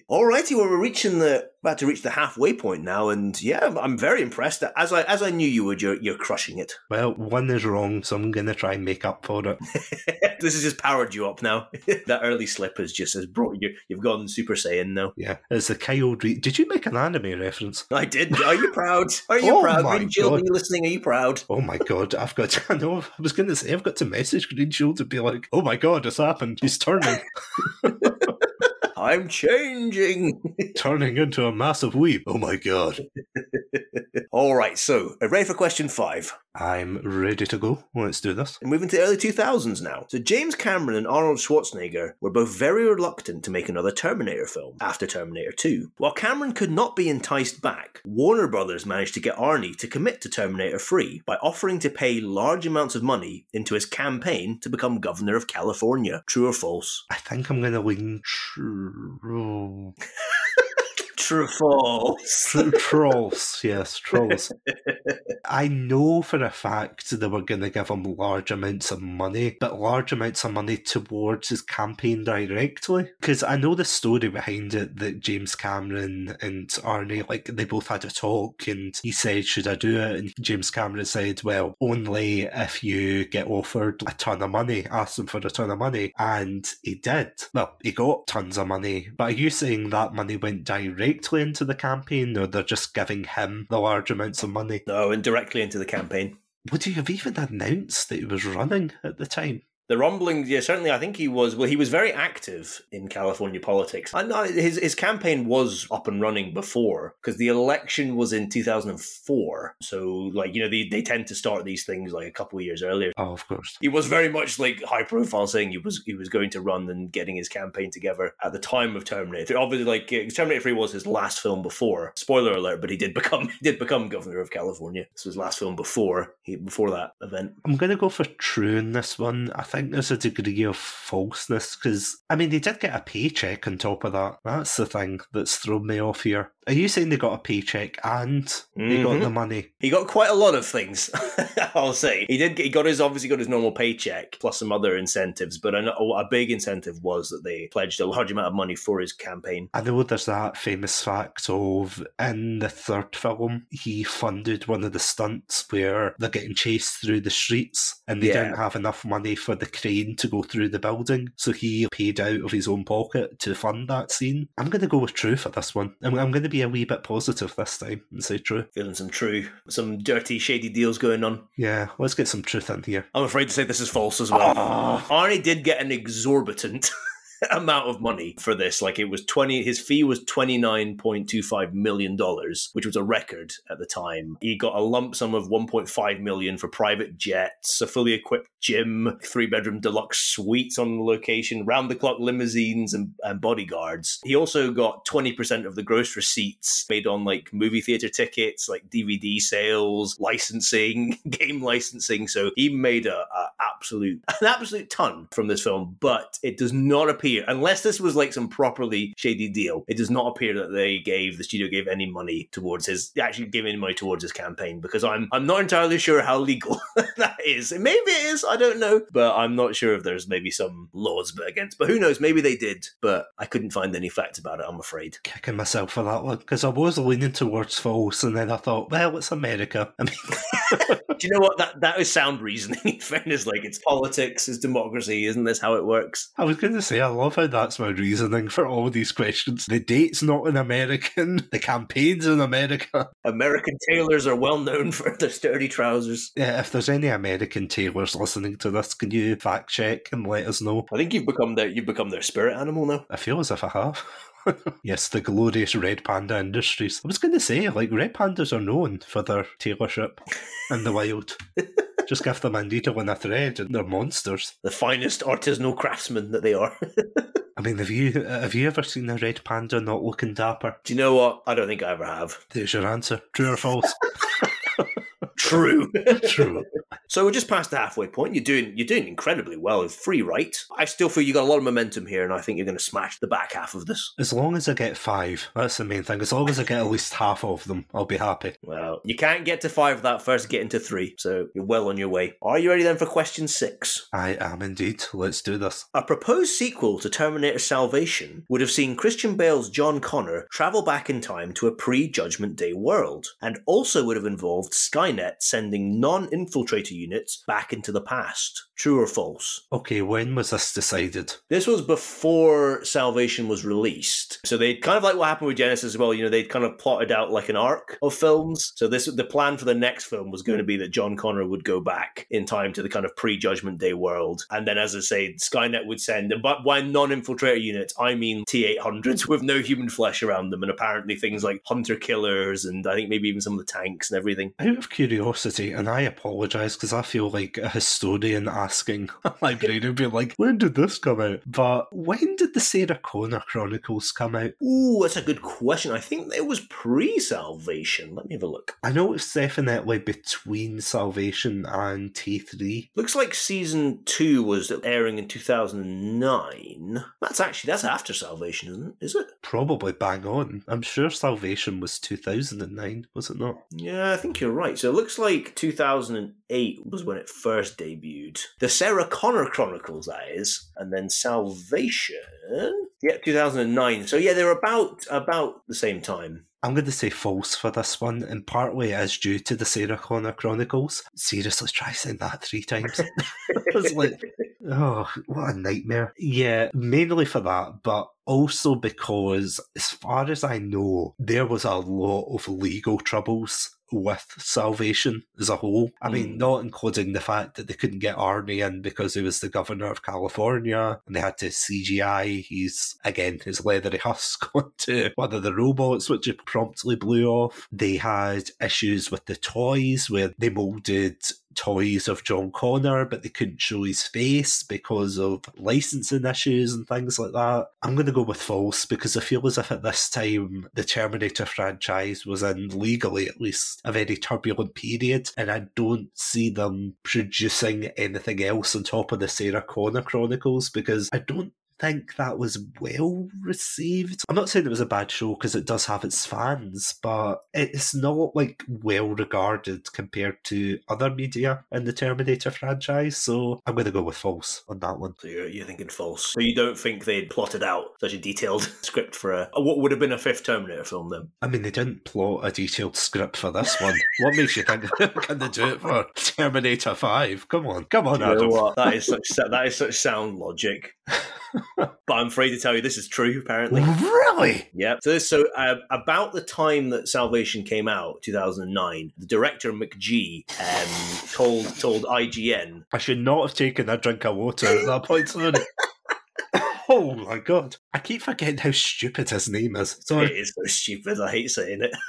Alrighty, well we're reaching the about to reach the halfway point now, and yeah, I'm- very impressed. As I as I knew you would, you're you're crushing it. Well, one is wrong, so I'm going to try and make up for it. this has just powered you up now. that early slip has just has brought you. You've gone Super Saiyan now. Yeah, it's the Kyle Reed. Did you make an anime reference? I did. Are you proud? Are you Oh proud? Green Shield, are you listening? Are you proud? Oh my god, I've got. I know. I was going to say I've got to message Green Shield to be like, "Oh my god, it's happened. He's turning, I'm changing. turning into a massive weep. Oh my god." All right, so ready for question five. I'm ready to go. Let's do this. We're moving to the early 2000s now. So James Cameron and Arnold Schwarzenegger were both very reluctant to make another Terminator film after Terminator 2. While Cameron could not be enticed back, Warner Brothers managed to get Arnie to commit to Terminator 3 by offering to pay large amounts of money into his campaign to become governor of California. True or false? I think I'm going to lean true. True false. Tr- trolls, yes, trolls. I know for a fact they were going to give him large amounts of money, but large amounts of money towards his campaign directly. Because I know the story behind it that James Cameron and Arnie, like, they both had a talk, and he said, Should I do it? And James Cameron said, Well, only if you get offered a ton of money. ask him for a ton of money, and he did. Well, he got tons of money, but are you saying that money went directly into the campaign, or they're just giving him the large amounts of money? No, and directly into the campaign. Would he have even announced that he was running at the time? The rumblings, yeah, certainly. I think he was. Well, he was very active in California politics. And his his campaign was up and running before because the election was in two thousand and four. So, like you know, they, they tend to start these things like a couple of years earlier. Oh, of course. He was very much like high profile, saying he was he was going to run and getting his campaign together at the time of Terminator. Obviously, like uh, Terminator Three was his last film before. Spoiler alert! But he did become he did become governor of California. This was his last film before he before that event. I'm going to go for true in this one. I think there's a degree of falseness because, I mean, they did get a paycheck on top of that. That's the thing that's thrown me off here. Are you saying they got a paycheck and they got the mm-hmm. money? He got quite a lot of things. I'll say he did. He got his obviously got his normal paycheck plus some other incentives, but know a big incentive was that they pledged a large amount of money for his campaign. I know there's that famous fact of in the third film, he funded one of the stunts where they're getting chased through the streets and they Yeah. didn't have enough money for the crane to go through the building. So he paid out of his own pocket to fund that scene. I'm going to go with true for this one. I'm, I'm going to be a wee bit positive this time and say true. Feeling some true, some dirty, shady deals going on. Yeah, let's get some truth in here. I'm afraid to say this is false as well. Ah. Arnie did get an exorbitant amount of money for this. Like it was 20, his fee was $29.25 million, which was a record at the time. He got a lump sum of 1.5 million for private jets, a fully equipped gym, three bedroom deluxe suites on location, round the clock limousines and, and bodyguards. He also got 20% of the gross receipts made on like movie theater tickets, like DVD sales, licensing, game licensing. So he made a, a absolute an absolute ton from this film, but it does not appear unless this was like some properly shady deal. It does not appear that they gave the studio gave any money towards his actually gave any money towards his campaign because I'm I'm not entirely sure how legal that is. Maybe it is, I don't know, but I'm not sure if there's maybe some laws against. But who knows? Maybe they did, but I couldn't find any facts about it. I'm afraid. Kicking myself for that one because I was leaning towards false and then I thought, well, it's America. I mean, Do you know what? That that is sound reasoning. In fairness, like it's politics, it's democracy. Isn't this how it works? I was going to say, I love how that's my reasoning for all these questions. The date's not an American, the campaign's in America. American tailors are well known for their sturdy trousers. Yeah, if there's any American tailors listening to this, can you fact check and let us know? I think you've become their you've become their spirit animal now. I feel as if I have. yes, the glorious Red Panda Industries. I was going to say, like, Red Pandas are known for their tailorship in the wild. Just give them a needle and a thread and they're monsters. The finest artisanal craftsmen that they are. I mean, have you have you ever seen a red panda not looking dapper? Do you know what? I don't think I ever have. There's your answer. True or false? True. True. so we're just past the halfway point. You're doing you're doing incredibly well with free right. I still feel you got a lot of momentum here, and I think you're going to smash the back half of this. As long as I get five, that's the main thing. As long as I get at least half of them, I'll be happy. Well, you can't get to five without first getting to three, so you're well on your way. Are you ready then for question six? I am indeed. Let's do this. A proposed sequel to Terminator Salvation would have seen Christian Bale's John Connor travel back in time to a pre Judgment Day world, and also would have involved Skynet sending non infiltrator units back into the past. True or false? Okay, when was this decided? This was before Salvation was released. So they kind of like what happened with Genisys as well, you know, they'd kind of plotted out like an arc of films. So this the plan for the next film was going to be that John Connor would go back in time to the kind of pre-judgment day world. And then as I say, Skynet would send and but by non-infiltrator units, I mean T800s with no human flesh around them and apparently things like hunter killers and I think maybe even some of the tanks and everything. Out of curiosity, and I apologise because I feel like a historian asking a librarian be like, when did this come out? But when did the Sarah Connor Chronicles come out? Ooh, that's a good question. I think it was pre-salvation. Let me have a look. I know it's definitely between Salvation and T3. Looks like season two was airing in 2009. That's actually that's after Salvation, isn't it? Is it? Probably bang on. I'm sure Salvation was 2009, was it not? Yeah, I think you're right. So it looks like 2008 was when it first debuted. The Sarah Connor Chronicles, that is, and then Salvation. Yeah, 2009. So yeah, they're about about the same time. I'm going to say false for this one, and partly as due to the Sarah Connor Chronicles. Seriously, try saying that three times. was like, oh, what a nightmare. Yeah, mainly for that, but also because, as far as I know, there was a lot of legal troubles with Salvation as a whole. I mean, Mm. not including the fact that they couldn't get Arnie in because he was the governor of California and they had to CGI his, again, his leathery husk onto one of the robots, which he promptly blew off. They had issues with the toys where they moulded toys of John Connor, but they couldn't show his face because of licensing issues and things like that. I'm going to go with false because I feel as if at this time the Terminator franchise was in, legally at least, a very turbulent period, and I don't see them producing anything else on top of the Sarah Connor Chronicles because I don't think that was well received. I'm not saying it was a bad show because it does have its fans, but it's not like well regarded compared to other media in the Terminator franchise. So I'm going to go with false on that one. So you're, you're thinking false. So you don't think they'd plotted out such a detailed script for a what would have been a fifth Terminator film then? I mean, they didn't plot a detailed script for this one. what makes you think they can they do it for Terminator Five? Come on, come on, Adam. That is such that is such sound logic. but I'm afraid to tell you this is true. Apparently, Really? Yeah. So, this, so uh, about the time that Salvation came out, 2009, the director McG um, told told IGN. I should not have taken that drink of water at that point. Oh my god! I keep forgetting how stupid his name is. Sorry. It is so stupid. I hate saying it.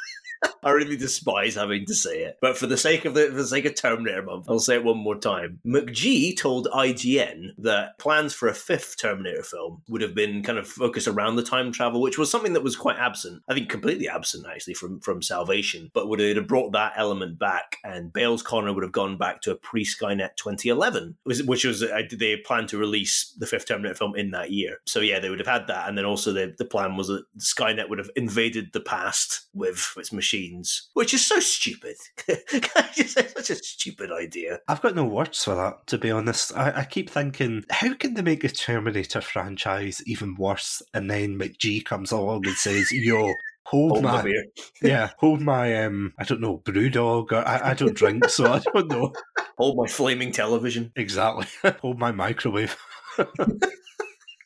I really despise having to say it, but for the sake of the, for the sake of Terminator Month, I'll say it one more time. McG told IGN that plans for a fifth Terminator film would have been kind of focused around the time travel, which was something that was quite absent. I think completely absent actually from from Salvation, but would have brought that element back, and Bale's Connor would have gone back to a pre Skynet 2011, which was uh, they planned to release the fifth Terminator film in that year. So yeah, they would have had that, and then also the the plan was that Skynet would have invaded the past with its machines, which is so stupid. Can I just say such a stupid idea? I've got no words for that, to be honest. I, I keep thinking, how can they make the Terminator franchise even worse? And then McG comes along and says, "Yo, hold, Hold my yeah, hold my um, I don't know, BrewDog, or I, I don't drink, so I don't know Hold my flaming television. exactly. hold my microwave."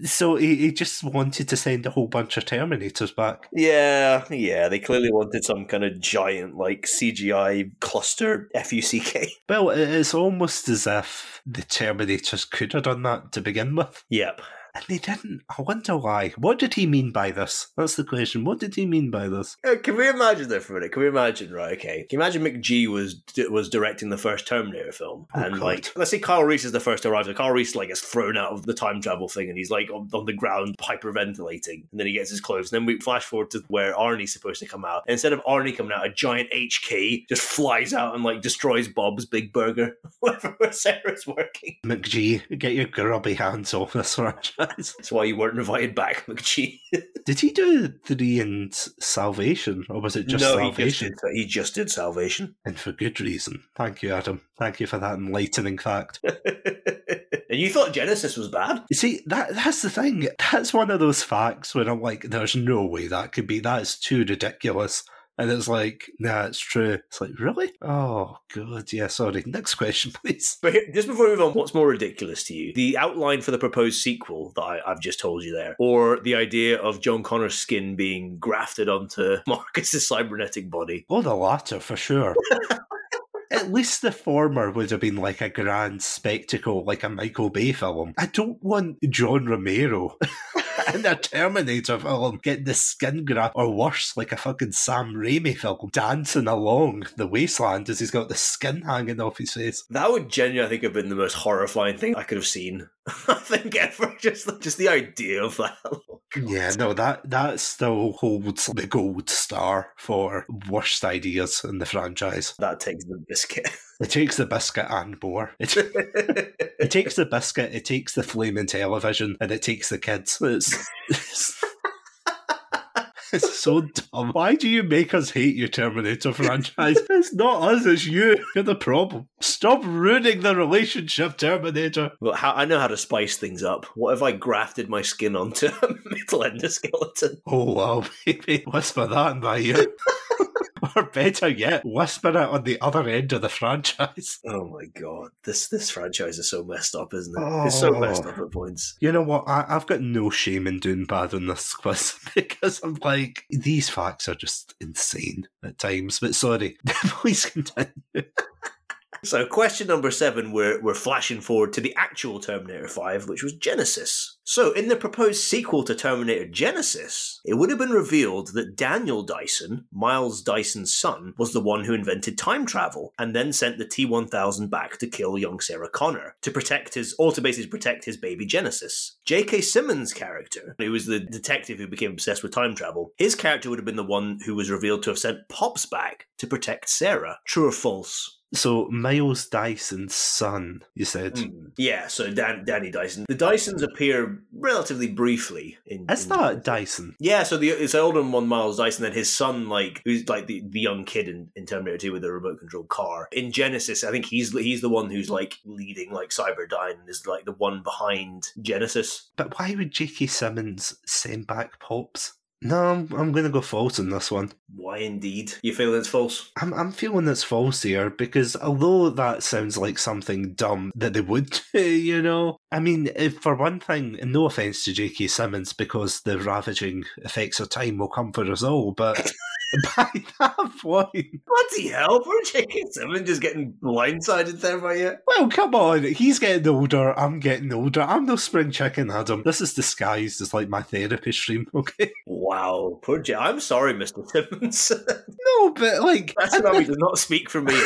So he, he just wanted to send a whole bunch of Terminators back. Yeah, yeah. They clearly wanted some kind of giant, like CGI cluster FUCK. Well, it's almost as if the Terminators could have done that to begin with. Yep. And they didn't. I wonder why. What did he mean by this? That's the question. What did he mean by this? Uh, Can we imagine that for a minute? Can we imagine, right? Okay. Can you imagine McG was was directing the first Terminator film, Oh, and God. like, let's say Kyle Reese is the first to arrive. So Kyle Reese like gets thrown out of the time travel thing, and he's like on, on the ground hyperventilating, and then he gets his clothes. And then we flash forward to where Arnie's supposed to come out. And instead of Arnie coming out, a giant HK just flies out and like destroys Bob's Big Burger, wherever Sarah's working. McG, get your grubby hands off this franchise. That's why you weren't invited back, McG. did he do three and Salvation, or was it just no, he just, Salvation? did, he just did Salvation. And for good reason. Thank you, Adam. Thank you for that enlightening fact. and you thought Genisys was bad? You see, that that's the thing. That's one of those facts where I'm like, there's no way that could be. That is too ridiculous. And it's like, nah, it's true. It's like, really? Oh, good. Yeah, sorry. Next question, please. But here- just before we move on, what's more ridiculous to you? The outline for the proposed sequel that I, I've just told you there, or the idea of John Connor's skin being grafted onto Marcus's cybernetic body? Oh, the latter, for sure. At least the former would have been like a grand spectacle, like a Michael Bay film. I don't want John Romero in a Terminator film getting the skin graft, or worse, like a fucking Sam Raimi film, dancing along the wasteland as he's got the skin hanging off his face. That would genuinely, I think, have been the most horrifying thing I could have seen. I think ever. Just, just the idea of that. Yeah, no, that that still holds the gold star for worst ideas in the franchise. That takes the biscuit. It takes the biscuit and more. It, it takes the biscuit, it takes the flame flaming television, and it takes the kids. It's, it's, it's so dumb. Why do you make us hate your Terminator franchise? It's not us, it's you. You're the problem. Stop ruining the relationship, Terminator. Well, how, I know how to spice things up. What if I grafted my skin onto a metal endoskeleton? Oh wow, baby. Whisper that in my ear. Or better yet, whisper it on the other end of the franchise. Oh my god, this this franchise is so messed up, isn't it? It's so oh. messed up at points. You know what? I, I've got no shame in doing bad on this quiz because I'm like, these facts are just insane at times. But sorry, please continue. So, question number seven, we're, we're flashing forward to the actual Terminator 5, which was Genisys. So, in the proposed sequel to Terminator Genisys, it would have been revealed that Daniel Dyson, Miles Dyson's son, was the one who invented time travel and then sent the T 1000 back to kill young Sarah Connor to protect his, or to basically protect his baby Genisys. J.K. Simmons' character, who was the detective who became obsessed with time travel, his character would have been the one who was revealed to have sent Pops back to protect Sarah. True or false? So Miles Dyson's son, you said. Mm. Yeah, so Dan, Danny Dyson. The Dysons appear relatively briefly in. Is in- that Dyson? Yeah, so the it's older one, Miles Dyson, then his son, like who's like the, the young kid in, in Terminator 2 with the remote control car. In Genisys, I think he's he's the one who's like leading like Cyberdyne and is like the one behind Genisys. But why would J.K. Simmons send back Pops? No, I'm, I'm going to go false on this one. Why indeed? You feel it's false? I'm, I'm feeling it's false here because although that sounds like something dumb that they would do, you know, I mean, if for one thing, no offense to J.K. Simmons because the ravaging effects of time will come for us all, but by that point, Bloody hell, poor J.K. Simmons just getting blindsided there by you. well, come on, he's getting older, I'm getting older, I'm no spring chicken, Adam. This is disguised as like my therapy stream, okay? Wow, poor J. I'm sorry, Mr. Simmons. No, but like, That's how he does not speak for me.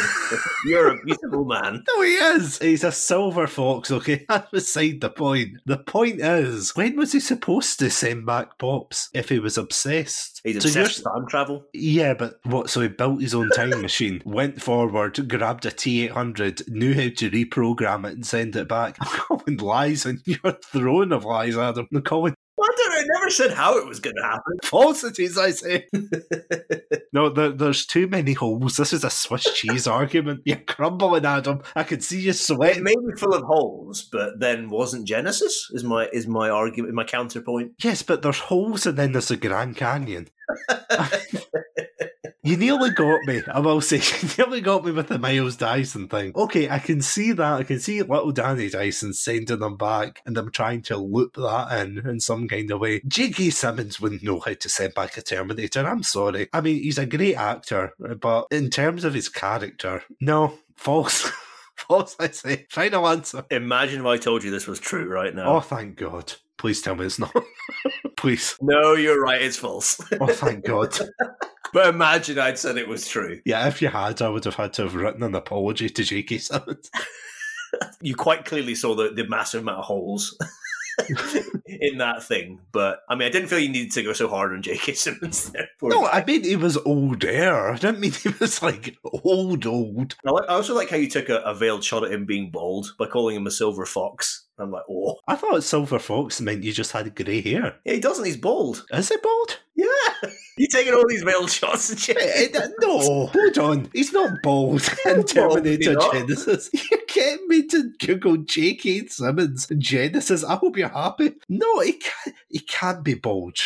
You're a beautiful man. No, he is. He's a silver fox, okay? That's beside the point. The point is, when was he supposed to send back Pops if he was obsessed? He's So obsessed with time travel. Yeah, but what? So he built his own time machine, went forward, grabbed a T eight hundred, knew how to reprogram it and send it back. I'm calling lies on your throne of lies, Adam. I'm calling never said how it was going to happen. falsities. I say. no, there, there's too many holes. This is a Swiss cheese argument. You're crumbling, Adam. I can see you It sweating. may be full of holes, but then wasn't Genisys? Is my is my argument, my counterpoint? Yes, but there's holes and then there's the Grand Canyon. you nearly got me, I will say. You nearly got me with the Miles Dyson thing. Okay, I can see that. I can see little Danny Dyson sending them back and them trying to loop that in in some kind of way. J.K. Simmons wouldn't know how to send back a Terminator. I'm sorry. I mean, he's a great actor, but in terms of his character, no, false. false, I say. Final answer. Imagine if I told you this was true right now. Oh, thank God. Please tell me it's not. Please. No, you're right. It's false. Oh, thank God. but imagine I'd said it was true. Yeah, if you had, I would have had to have written an apology to J.K. Simmons. You quite clearly saw the, the massive amount of holes in that thing. But I mean, I didn't feel you needed to go so hard on J.K. Simmons there. No. I mean he was older. I didn't mean he was like old, old. I, I also like how you took a, a veiled shot at him being bald by calling him a silver fox. I'm like, oh, I thought Silver Fox meant you just had grey hair. yeah, he doesn't. He's bald. Is it bald? Yeah, you taking all these veiled shots and shit. Eh, eh, no, hold on. He's not bald in Terminator. Genisys. You're getting me to Google J.K. Simmons Genisys. I hope you're happy. No, he can't. He can't be bald.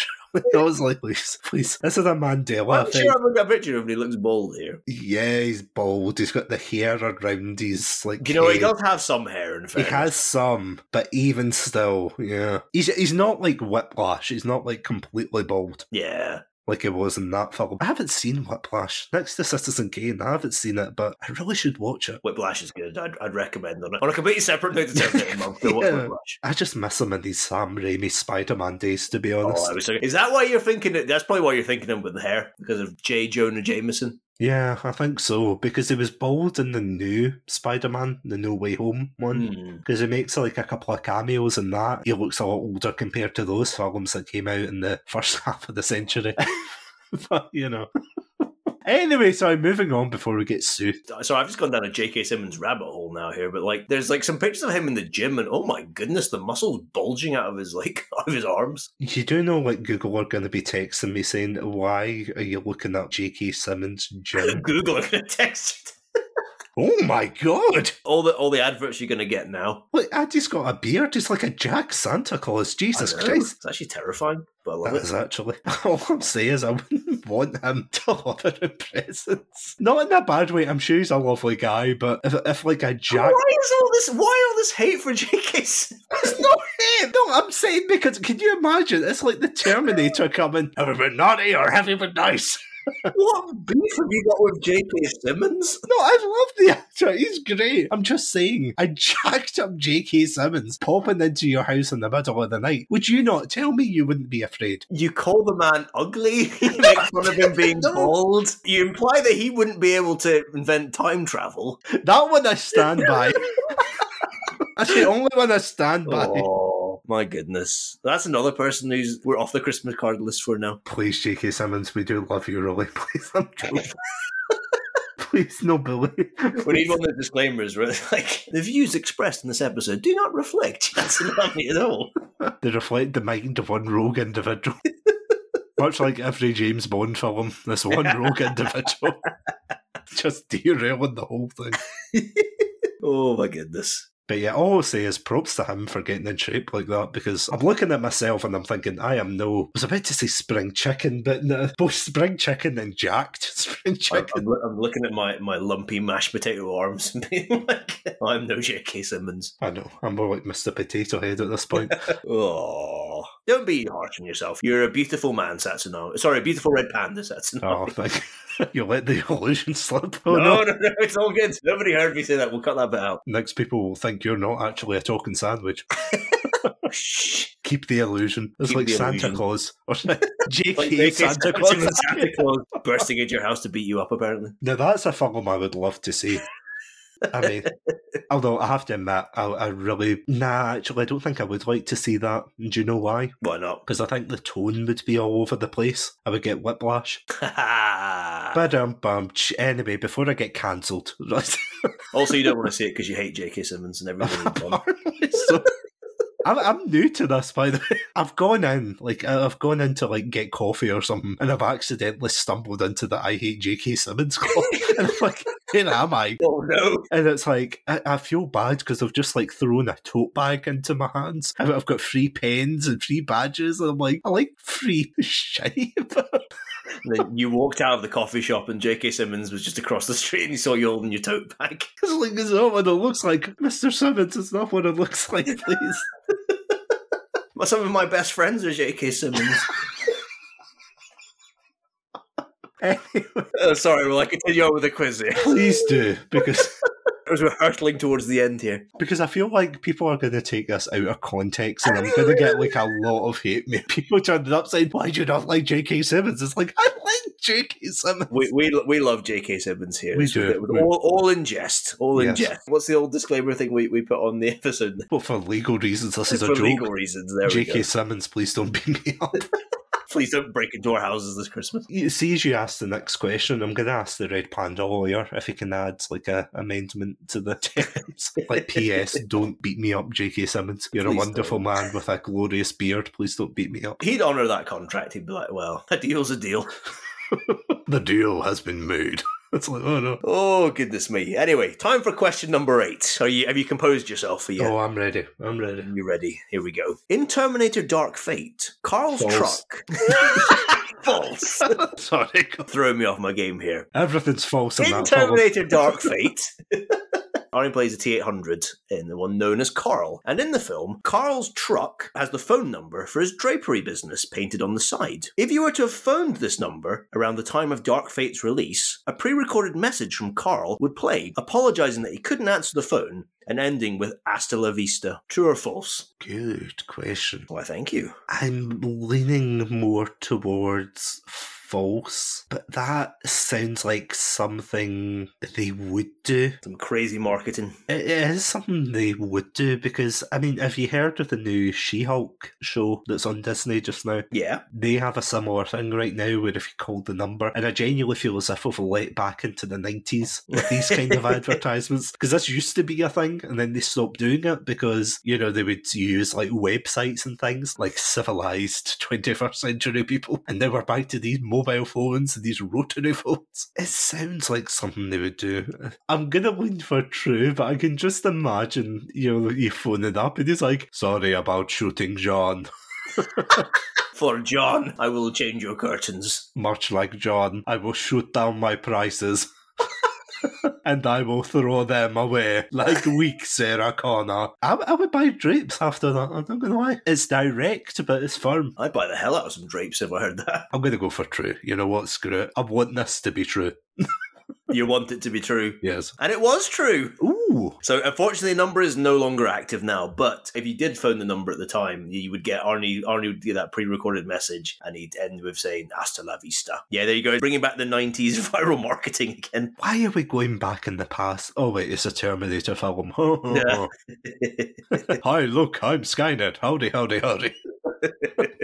I was like, please, please. This is a Mandela I'm effect. sure I've at a picture of him. He looks bald here. Yeah, he's bald. He's got the hair around his like. You know, he head. does have some hair. In fact. He has some, but even still, yeah, he's he's not like Whiplash. He's not like completely bald Yeah, like it was in that film. I haven't seen Whiplash. Next to Citizen Kane, I haven't seen it, but I really should watch it. Whiplash is good. I'd, I'd recommend on it. On a completely separate note to Terminator Month, go watch Yeah. Whiplash. I just miss him in these Sam Raimi Spider-Man days, to be Oh, honest. So- is that why you're thinking? That's probably why you're thinking him with the hair because of J. Jonah Jameson. Yeah, I think so because he was bald in the new Spider-Man, the No Way Home one. Hmm. Because he makes like a couple of cameos in that. He looks a lot older compared to those films that came out in the first half of the century. but, you know. Anyway, sorry, moving on before we get sued. So I've just gone down a J.K. Simmons rabbit hole now here, but like, there's like some pictures of him in the gym, and oh my goodness, the muscles bulging out of his like out of his arms. You do know like Google are going to be texting me saying, why are you looking up J.K. Simmons' gym? Google are going to text oh my god! all the all the adverts you're going to get now. Look, Addy's got a beard. He's like a Jack Santa Claus. Jesus Christ. it's actually terrifying, but I love That it. is actually. All I'm saying is I wouldn't want him to in presents. Not in a bad way. I'm sure he's a lovely guy, but if, if like a Jack. Why is all this? Why all this hate for J.K. Simmons? It's not him! No, I'm saying because can you imagine? It's like the Terminator coming. Have you been naughty or have you been nice? What beef have you got with J.K. Simmons? No, I love the actor. He's great. I'm just saying, I jacked up J.K. Simmons popping into your house in the middle of the night. Would you not tell me you wouldn't be afraid? You call the man ugly. You make fun of him being No. bald. You imply that he wouldn't be able to invent time travel. That one I stand by. That's the only one I stand by. Oh my goodness, that's another person who's we're off the Christmas card list for now. Please, J.K. Simmons, we do love you, really. Please, I'm joking. Please, no bully. We need one of the disclaimers it's like the views expressed in this episode do not reflect Jason Lumley at all. They reflect the mind of one rogue individual. Much like every James Bond film, this one rogue individual just derailing the whole thing. Oh my goodness. But yeah, all I'll say is props to him for getting in shape like that because I'm looking at myself and I'm thinking, I am no. I was about to say spring chicken, but no, both spring chicken and jacked spring I'm, chicken. I'm, I'm looking at my, my lumpy mashed potato arms and being like, I'm no J.K. Simmons. I know, I'm more like Mr. Potato Head at this point. Oh, don't be harsh on yourself. You're a beautiful man, Satsuno. Sorry, a beautiful red panda, Satsuno. oh, thank you. You let the illusion slip. Oh, no, no. no, no, it's all good. Nobody heard me say that. We'll cut that bit out. Next, people will think you're not actually a talking sandwich. Shh. Keep the illusion. It's Keep like Santa illusion. Claus. Or JK Like Santa Claus. Santa Claus bursting into your house to beat you up, apparently. Now that's a film I would love to see. I mean, although I have to admit, I, I really nah. Actually, I don't think I would like to see that. And do you know why? Why not? Because I think the tone would be all over the place. I would get whiplash. But um, bum. Anyway, before I get cancelled, also, you don't want to see it because you hate J.K. Simmons and everything he's done. Apparently so. I'm, I'm new to this, by the way. I've gone in, like, I've gone in to, like, get coffee or something, and I've accidentally stumbled into the I Hate J.K. Simmons club. and I'm like, where am I? Oh no! And it's like, I, I feel bad because I've just, like, thrown a tote bag into my hands. I've, I've got free pens and free badges, and I'm like, I like free shit. You walked out of the coffee shop, and J.K. Simmons was just across the street, and he saw you holding your tote bag. It's like, it's not what it looks like. Mr. Simmons, it's not what it looks like, please. Some of my best friends are J.K. Simmons. Anyway, oh, sorry, will I continue on with the quiz here? please do, because As we're hurtling towards the end here. because I feel like people are going to take this out of context, and I'm going to get like a lot of hate mail. People turning up saying, "Why do you not like J.K. Simmons?" It's like I like J.K. Simmons. We, we, we love J.K. Simmons here. We It's do. with- with all, all in jest. All in Yes. jest. What's the old disclaimer thing we, we put on the episode? But for legal reasons, this is For a joke. legal reasons. There we J.K. go. Simmons, please don't beat me up. Please don't break into our houses this Christmas. You see, as you ask the next question, I'm going to ask the Red Panda lawyer if he can add like a amendment to the terms, like P.S. Don't beat me up, J.K. Simmons. You're Please a wonderful man with a glorious beard. Please don't beat me up. He'd honour that contract. He'd be like, well, a deal's a deal. The deal has been made. It's like, oh no. Oh, goodness me. Anyway, time for question number eight. Are you, have you composed yourself for yet? Oh, I'm ready. I'm ready. You ready? Here we go. In Terminator Dark Fate, Carl's False. truck. False. Sorry. Throwing me off my game here. Everything's false in, In. Terminator Dark Fate, Arnie plays a T 800 in the one known as Carl. And in the film, Carl's truck has the phone number for his drapery business painted on the side. If you were to have phoned this number around the time of Dark Fate's release, a pre recorded message from Carl would play, apologising that he couldn't answer the phone and ending with Hasta la vista. True or false? Good question. Why, thank you. I'm leaning more towards false, but that sounds like something they would do. Some crazy marketing. It is something they would do because, I mean, have you heard of the new She Hulk show that's on Disney just now? Yeah. They have a similar thing right now where if you call the number, and I genuinely feel as if we've let back into the 90s with these kind of advertisements because this used to be a thing and then they stopped doing it because, you know, they would use like websites and things like civilized 21st century people. And now we're back to these mobile phones and these rotary phones. It sounds like something they would do. I'm gonna lean for true, but I can just imagine, you know, you phoning up and he's like, sorry about shooting John. For John, I will change your curtains. Much like John, I will shoot down my prices. and I will throw them away like weak Sarah Connor. I, I would buy drapes after that. I'm not gonna lie. It's direct, but it's firm. I'd buy the hell out of some drapes if I heard that. I'm gonna go for true. You know what? Screw it. I want this to be true. You want it to be true. Yes. And it was true. Ooh. So unfortunately, the number is no longer active now. But if you did phone the number at the time, you would get Arnie. Arnie would get that pre-recorded message, and he'd end with saying "Hasta la vista." Yeah, there you go. Bringing back the '90s viral marketing again. Why are we going back in the past? Oh wait, it's a Terminator film. Hi, look, I'm Skynet. Howdy, howdy, howdy.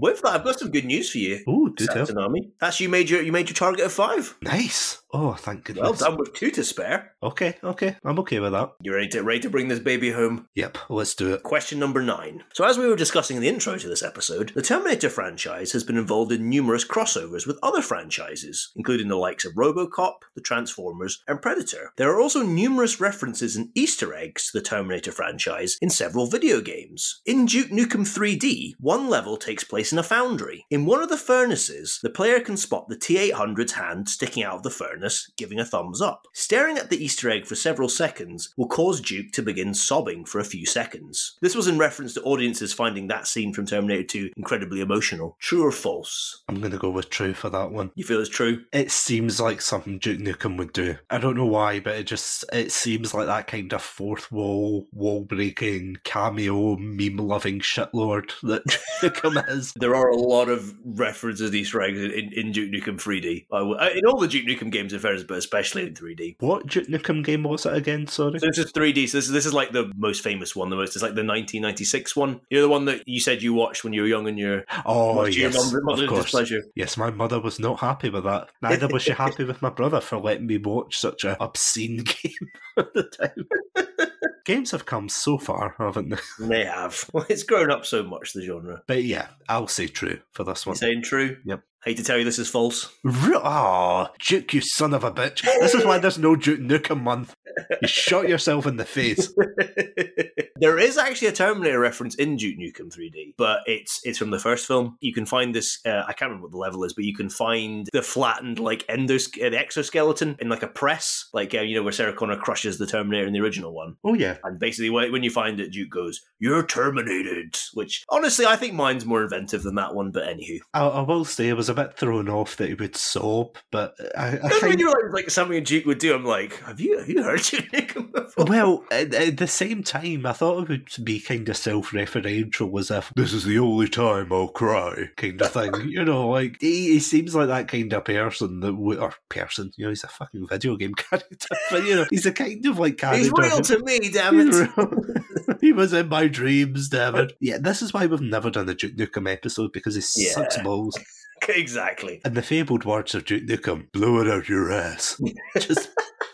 With that, I've got some good news for you. Ooh, do tell. Tsunami. That's you made your you made your target of five. Nice. Oh, thank goodness. Well done with two to spare. Okay, okay, I'm okay with that. You ready to ready to bring this baby home? Yep, let's do it. Question number nine. So, as we were discussing in the intro to this episode, the Terminator franchise has been involved in numerous crossovers with other franchises, including the likes of Robocop, the Transformers, and Predator. There are also numerous references and Easter eggs to the Terminator franchise in several video games. In Duke Nukem 3D, one level takes place in a foundry. In one of the furnaces, the player can spot the T 800's hand sticking out of the furnace, giving a thumbs up. Staring at the Easter egg for several seconds will cause Duke to begin sobbing for a few seconds. This was in reference to audiences finding that scene from Terminator 2 incredibly emotional. True or false? I'm gonna go with true for that one. You feel it's true? It seems like something Duke Nukem would do. I don't know why, but it just it seems like that kind of fourth wall, wall breaking, cameo, meme loving shitlord that Duke Nukem is. There are a lot of references to Easter eggs in, in Duke Nukem 3D. I in all the Duke Nukem games, in fairness, but especially in 3D. What Nukem game was that again? Sorry. So this is 3D. So this is, this is like the most famous one. The most. It's like the 1996 one. You know the one that you said you watched when you were young and you're Oh your yes, mother- mother's of course. displeasure. Yes, my mother was not happy with that. Neither was she happy with my brother for letting me watch such a obscene game at the time. Games have come so far, haven't they? They have. Well, it's grown up so much the genre. But yeah, I'll say true for this You one. saying true? Yep. Hate to tell you this is false. Oh, Duke, you son of a bitch. This is why there's no Duke Nukem month. You shot yourself in the face. there is actually a Terminator reference in Duke Nukem 3D, but it's it's from the first film. You can find this. Uh, I can't remember what the level is, but you can find the flattened like endos uh, the exoskeleton in like a press, like uh, you know where Sarah Connor crushes the Terminator in the original one. Oh, yeah. And basically, when when you find it, Duke goes, "You're terminated." Which honestly, I think mine's more inventive than that one. But anywho, I, I will say I was a bit thrown off that he would sob, but I, I when kind you're like, like something Duke would do, I'm like, have you have you heard Duke Nukem before? Well, at, at the same time, I thought it would be kind of self-referential, as if this is the only time I'll cry, kind of thing. you know, like he, he seems like that kind of person that would, or person. You know, he's a fucking video game character, but you know, he's a kind of like character. He's real to me, damn it. he was in my dreams, damn it. Yeah, this is why we've never done a Duke Nukem episode because he Yeah. sucks balls. exactly. And the fabled words of Duke Nukem, blow it out your ass. Just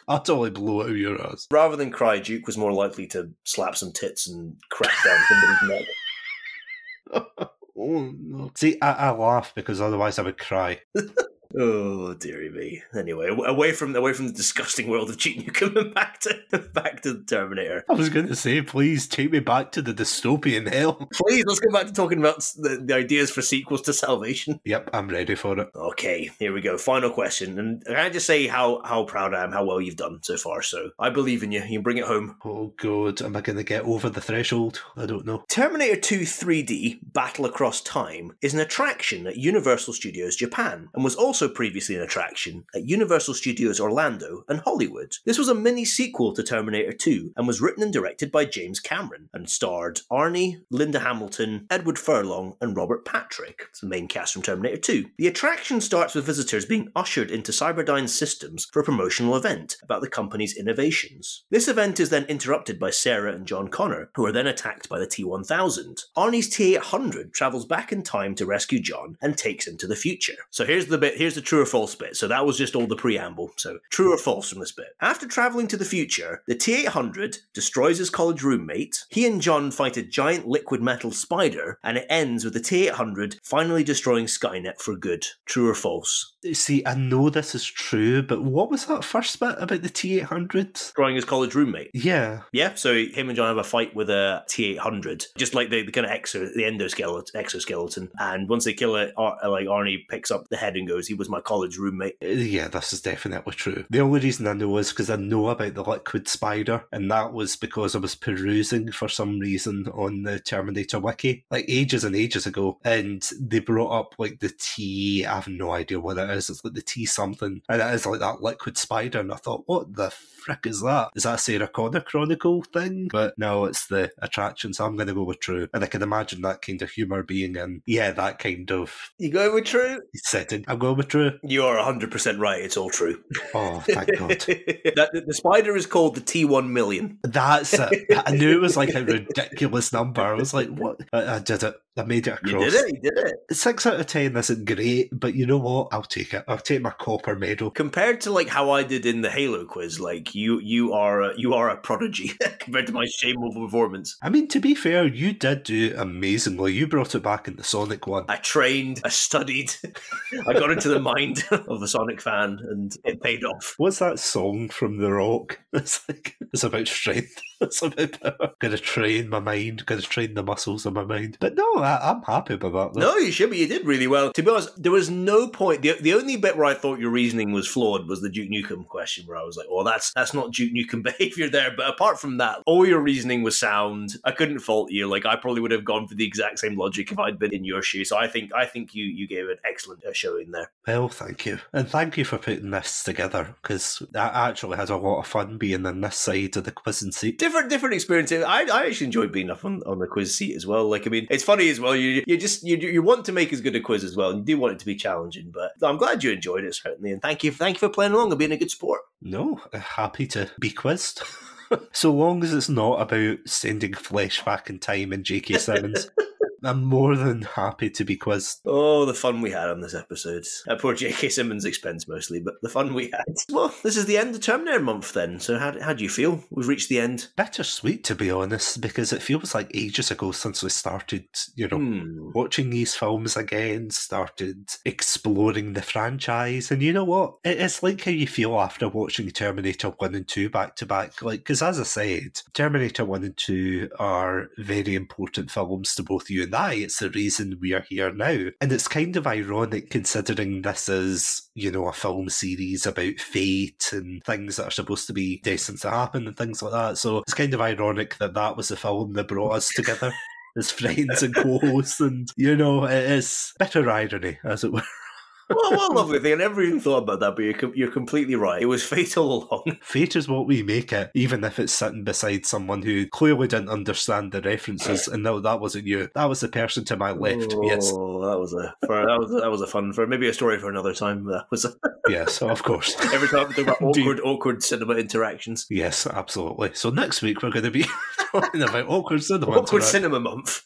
utterly blow it out your ass. Rather than cry, Duke was more likely to slap some tits and crack down somebody's neck. Oh no. See, I, I laugh because otherwise I would cry. Oh dearie me. Anyway, away from away from the disgusting world of cheating, you coming back to back to the Terminator. I was going to say, please take me back to the dystopian hell. Please, let's go back to talking about the, the ideas for sequels to Salvation. Yep, I'm ready for it. Okay, here we go. Final question, and can I just say how how proud I am, how well you've done so far. So I believe in you. You can bring it home. Oh god, am I going to get over the threshold? I don't know. Terminator 2 3D Battle Across Time is an attraction at Universal Studios Japan and was also previously an attraction at Universal Studios Orlando and Hollywood. This was a mini sequel to Terminator 2 and was written and directed by James Cameron and starred Arnie, Linda Hamilton, Edward Furlong, and Robert Patrick. It's the main cast from Terminator 2. The attraction starts with visitors being ushered into Cyberdyne's systems for a promotional event about the company's innovations. This event is then interrupted by Sarah and John Connor, who are then attacked by the T 1000. Arnie's T 800 travels back in time to rescue John and takes him to the future. So here's the bit, here's the true or false bit. So that was just all the preamble. So true or false from this bit. After traveling to the future, the T 800 destroys his college roommate. He and John fight a giant liquid metal spider, and it ends with the T 800 finally destroying Skynet for good. True or false? See, I know this is true, but what was that first bit about the T800? Destroying his college roommate. Yeah. Yeah, so him and John have a fight with a T eight hundred, just like the, the kind of exo, the endoskeleton, exoskeleton. And once they kill it, Ar- like Arnie picks up the head and goes, "He was my college roommate. Uh, Yeah, this is definitely true. The only reason I know is because I know about the liquid spider, and that was because I was perusing for some reason on the Terminator wiki, like ages and ages ago, and they brought up like the T. I have no idea what it is. It's like the T something, and it is like that liquid spider. And I thought, what the frick is that? Is that a Sarah Connor Chronicle thing? But no, it's the attraction, so I'm going to go with true. And I can imagine that kind of humour being in, yeah, that kind of You going with true? setting. I'm going with true. You are 100% right. It's all true. Oh, thank God. that, the, the spider is called the T1 million. That's it. I knew it was like a ridiculous number. I was like, what? I, I did it. I made it You across. did it. You did it. Six out of ten isn't great, but you know what? I'll take it. I'll take my copper medal. Compared to like how I did in the Halo quiz, like you, you are a, you are a prodigy compared to my shameful performance. I mean, to be fair, you did do amazingly. You brought it back in the Sonic one. I trained, I studied, I got into the mind of a Sonic fan, and it paid off. What's that song from The Rock? It's like it's about strength. About power. Gonna train my mind. Gonna train the muscles of my mind. But no, I, I'm happy about that. No, you should be. You did really well. To be honest, there was no point. The, the only bit where I thought your reasoning was flawed was the Duke Nukem question, where I was like, "Well, that's that's not Duke Nukem behavior there." But apart from that, all your reasoning was sound. I couldn't fault you. Like I probably would have gone for the exact same logic if I'd been in your shoes. So I think I think you you gave an excellent uh, showing there. Well, thank you. And thank you for putting this together because I actually had a lot of fun being in this side of the quiz and seat. Different different experiences. I, I actually enjoyed being up on, on the quiz seat as well. Like I mean, it's funny as well. You you just you you want to make as good a quiz as well, and you do want it to be challenging. But I'm glad you enjoyed it certainly, and thank you thank you for playing along and being a good sport. No, uh, happy to be quizzed. so long as it's not about sending flesh back in time and J.K. Simmons, I'm more than happy to be quizzed. Oh, the fun we had on this episode. At poor J.K. Simmons' expense mostly, but the fun we had. Well, this is the end of Terminator month then. So how, how do you feel? We've reached the end. Bittersweet, to be honest, because it feels like ages ago since we started, you know, Hmm. watching these films again, started exploring the franchise. And you know what? It- It's like how you feel after watching Terminator 1 and 2 back to back. Like, because as I said, Terminator 1 and 2 are very important films to both you and I. It's the reason we are here now. And it's kind of ironic considering this is, you know, a film series about fate and things that are supposed to be destined to happen and things like that. So it's kind of ironic that that was the film that brought us together. As friends and co-hosts, and you know, it is bitter irony, as it were. Well, what a lovely thing. I never even thought about that, but you're, you're completely right. It was fatal along. Fate is what we make it, even if it's sitting beside someone who clearly didn't understand the references. And no, that wasn't you. That was the person to my left. Oh, yes, Oh, that was a for, that was that was a fun for maybe a story for another time. That was a, yes, of course. every time we talk about Do you- awkward awkward cinema interactions. Yes, absolutely. So next week we're going to be talking about awkward cinema. Awkward interaction. cinema month.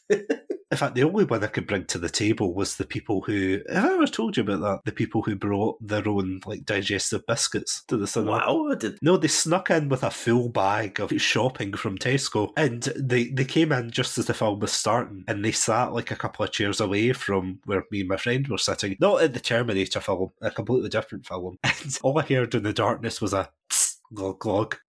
In fact, the only one I could bring to the table was the people who. Have I ever told you about that? The people who brought their own like digestive biscuits to the cinema. wow, I did. No, they snuck in with a full bag of shopping from Tesco, and they they came in just as the film was starting, and they sat like a couple of chairs away from where me and my friend were sitting. Not at the Terminator film, a completely different film. And all I heard in the darkness was a glog. tss.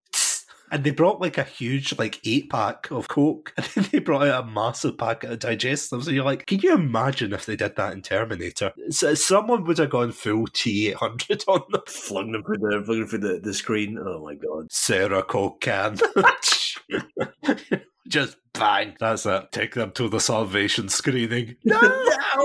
And they brought like a huge, like eight pack of Coke, and then they brought out a massive packet of digestives. And you're like, can you imagine if they did that in Terminator? So someone would have gone full T800 on them. Flung them through the flung them through the, the screen. Oh my god. Sarah Coke can. Just bang. That's it. Take them to the salvation screening. No,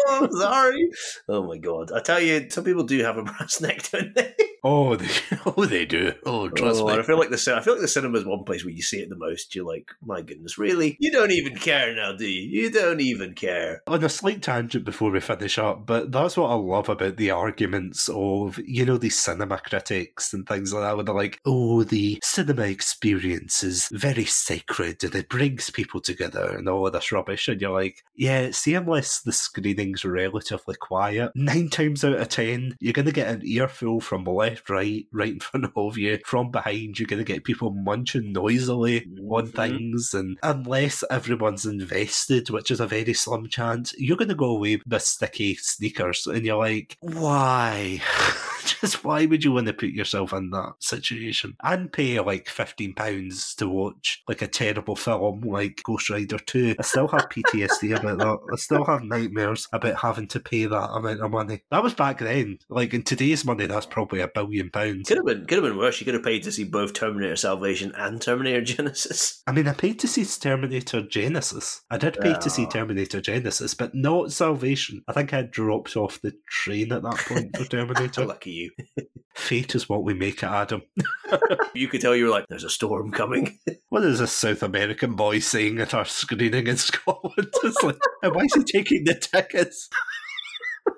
I'm sorry. Oh my god. I tell you, some people do have a brass neck, don't they? Oh, they, oh, they do. Oh, trust Oh, me. I feel like the I feel like the cinema is one place where you see it the most. You're like, my goodness, really? You don't even care now, do you? You don't even care. On a slight tangent before we finish up, but that's what I love about the arguments of, you know, these cinema critics and things like that, where they're like, oh, the cinema experience is very sacred and it brings people together and all of this rubbish. And you're like, yeah, see, unless the screening's relatively quiet, nine times out of ten, you're going to get an earful from left, right, right in front of you. From behind, you're going to get people munching noisily on Mhm. things. And unless everyone's invested, which is a very slim chance, you're going to go away with sticky sneakers. And you're like, why? Just why would you want to put yourself in that situation and pay like fifteen pounds to watch like a terrible film like Ghost Rider Two? I still have PTSD about that. I still have nightmares about having to pay that amount of money. That was back then. Like in today's money, that's probably a billion pounds. Could have been could have been worse. You could have paid to see both Terminator Salvation and Terminator Genisys. I mean, I paid to see Terminator Genisys. I did pay to see Oh. Terminator Genisys, but not Salvation. I think I dropped off the train at that point for Terminator. Lucky you. Fate is what we make it, Adam. You could tell you were like, "There's a storm coming." What is a South American boy saying at our screening in Scotland? It's like, why is he taking the tickets?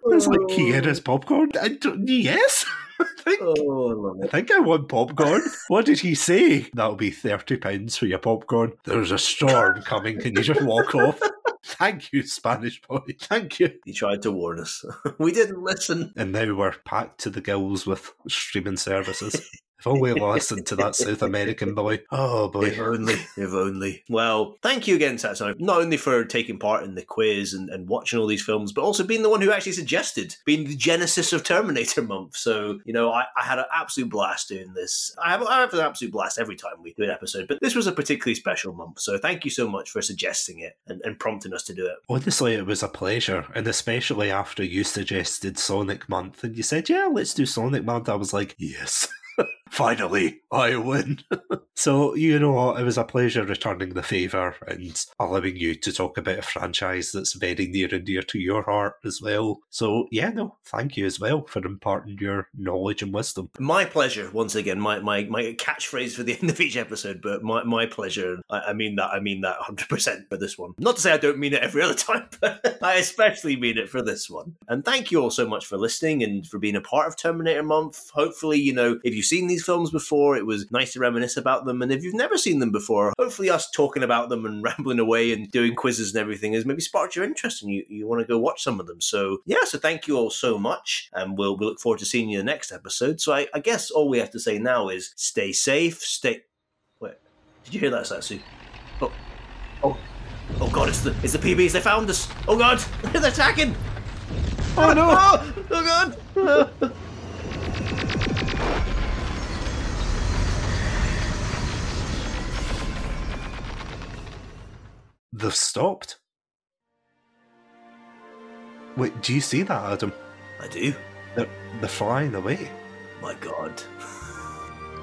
It's like oh. he had his popcorn. I don't, yes, I think, Oh, I love I it. think I want popcorn. what did he say? That'll be thirty pounds for your popcorn. There's a storm coming. Can you just walk off? Thank you, Spanish boy. Thank you. He tried to warn us. we didn't listen. And now we're packed to the gills with streaming services. If only we listened to that South American boy. Oh boy. If only, if only. Well, thank you again, Tatsu, not only for taking part in the quiz and, and watching all these films, but also being the one who actually suggested being the genesis of Terminator Month. So, you know, I, I had an absolute blast doing this. I have, I have an absolute blast every time we do an episode, but this was a particularly special month. So thank you so much for suggesting it and, and prompting us to do it. Honestly, it was a pleasure, and especially after you suggested Sonic Month and you said, Yeah, let's do Sonic Month. I was like, Yes. Finally, I win. so, you know what? It was a pleasure returning the favour and allowing you to talk about a franchise that's very near and dear to your heart as well. So, yeah, no, thank you as well for imparting your knowledge and wisdom. My pleasure, once again, my, my, my catchphrase for the end of each episode, but my, my pleasure. I, I mean that, I mean that 100% for this one. Not to say I don't mean it every other time, but I especially mean it for this one. And thank you all so much for listening and for being a part of Terminator Month. Hopefully, you know, if you've seen these films before, it was nice to reminisce about them. And if you've never seen them before, hopefully us talking about them and rambling away and doing quizzes and everything has maybe sparked your interest and you, you want to go watch some of them. So yeah, so thank you all so much. And we'll, we'll look forward to seeing you in the next episode. So I, I guess all we have to say now is stay safe, stay... Wait, did you hear that, Satsu? Oh, oh, oh God, it's the, it's the PBs, they found us. Oh God, they're attacking. Oh no! Oh, oh God. They've stopped. Wait, do you see that, Adam? I do. They're, they're flying away. My God.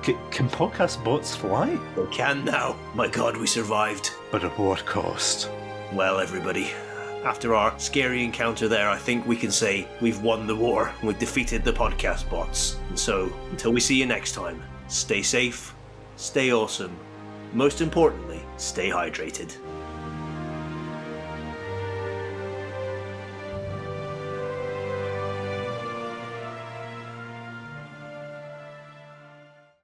C- can podcast bots fly? They can now. My God, we survived. But at what cost? Well, everybody, after our scary encounter there, I think we can say we've won the war. We've defeated the podcast bots. And so, until we see you next time, stay safe, stay awesome. Most importantly, stay hydrated.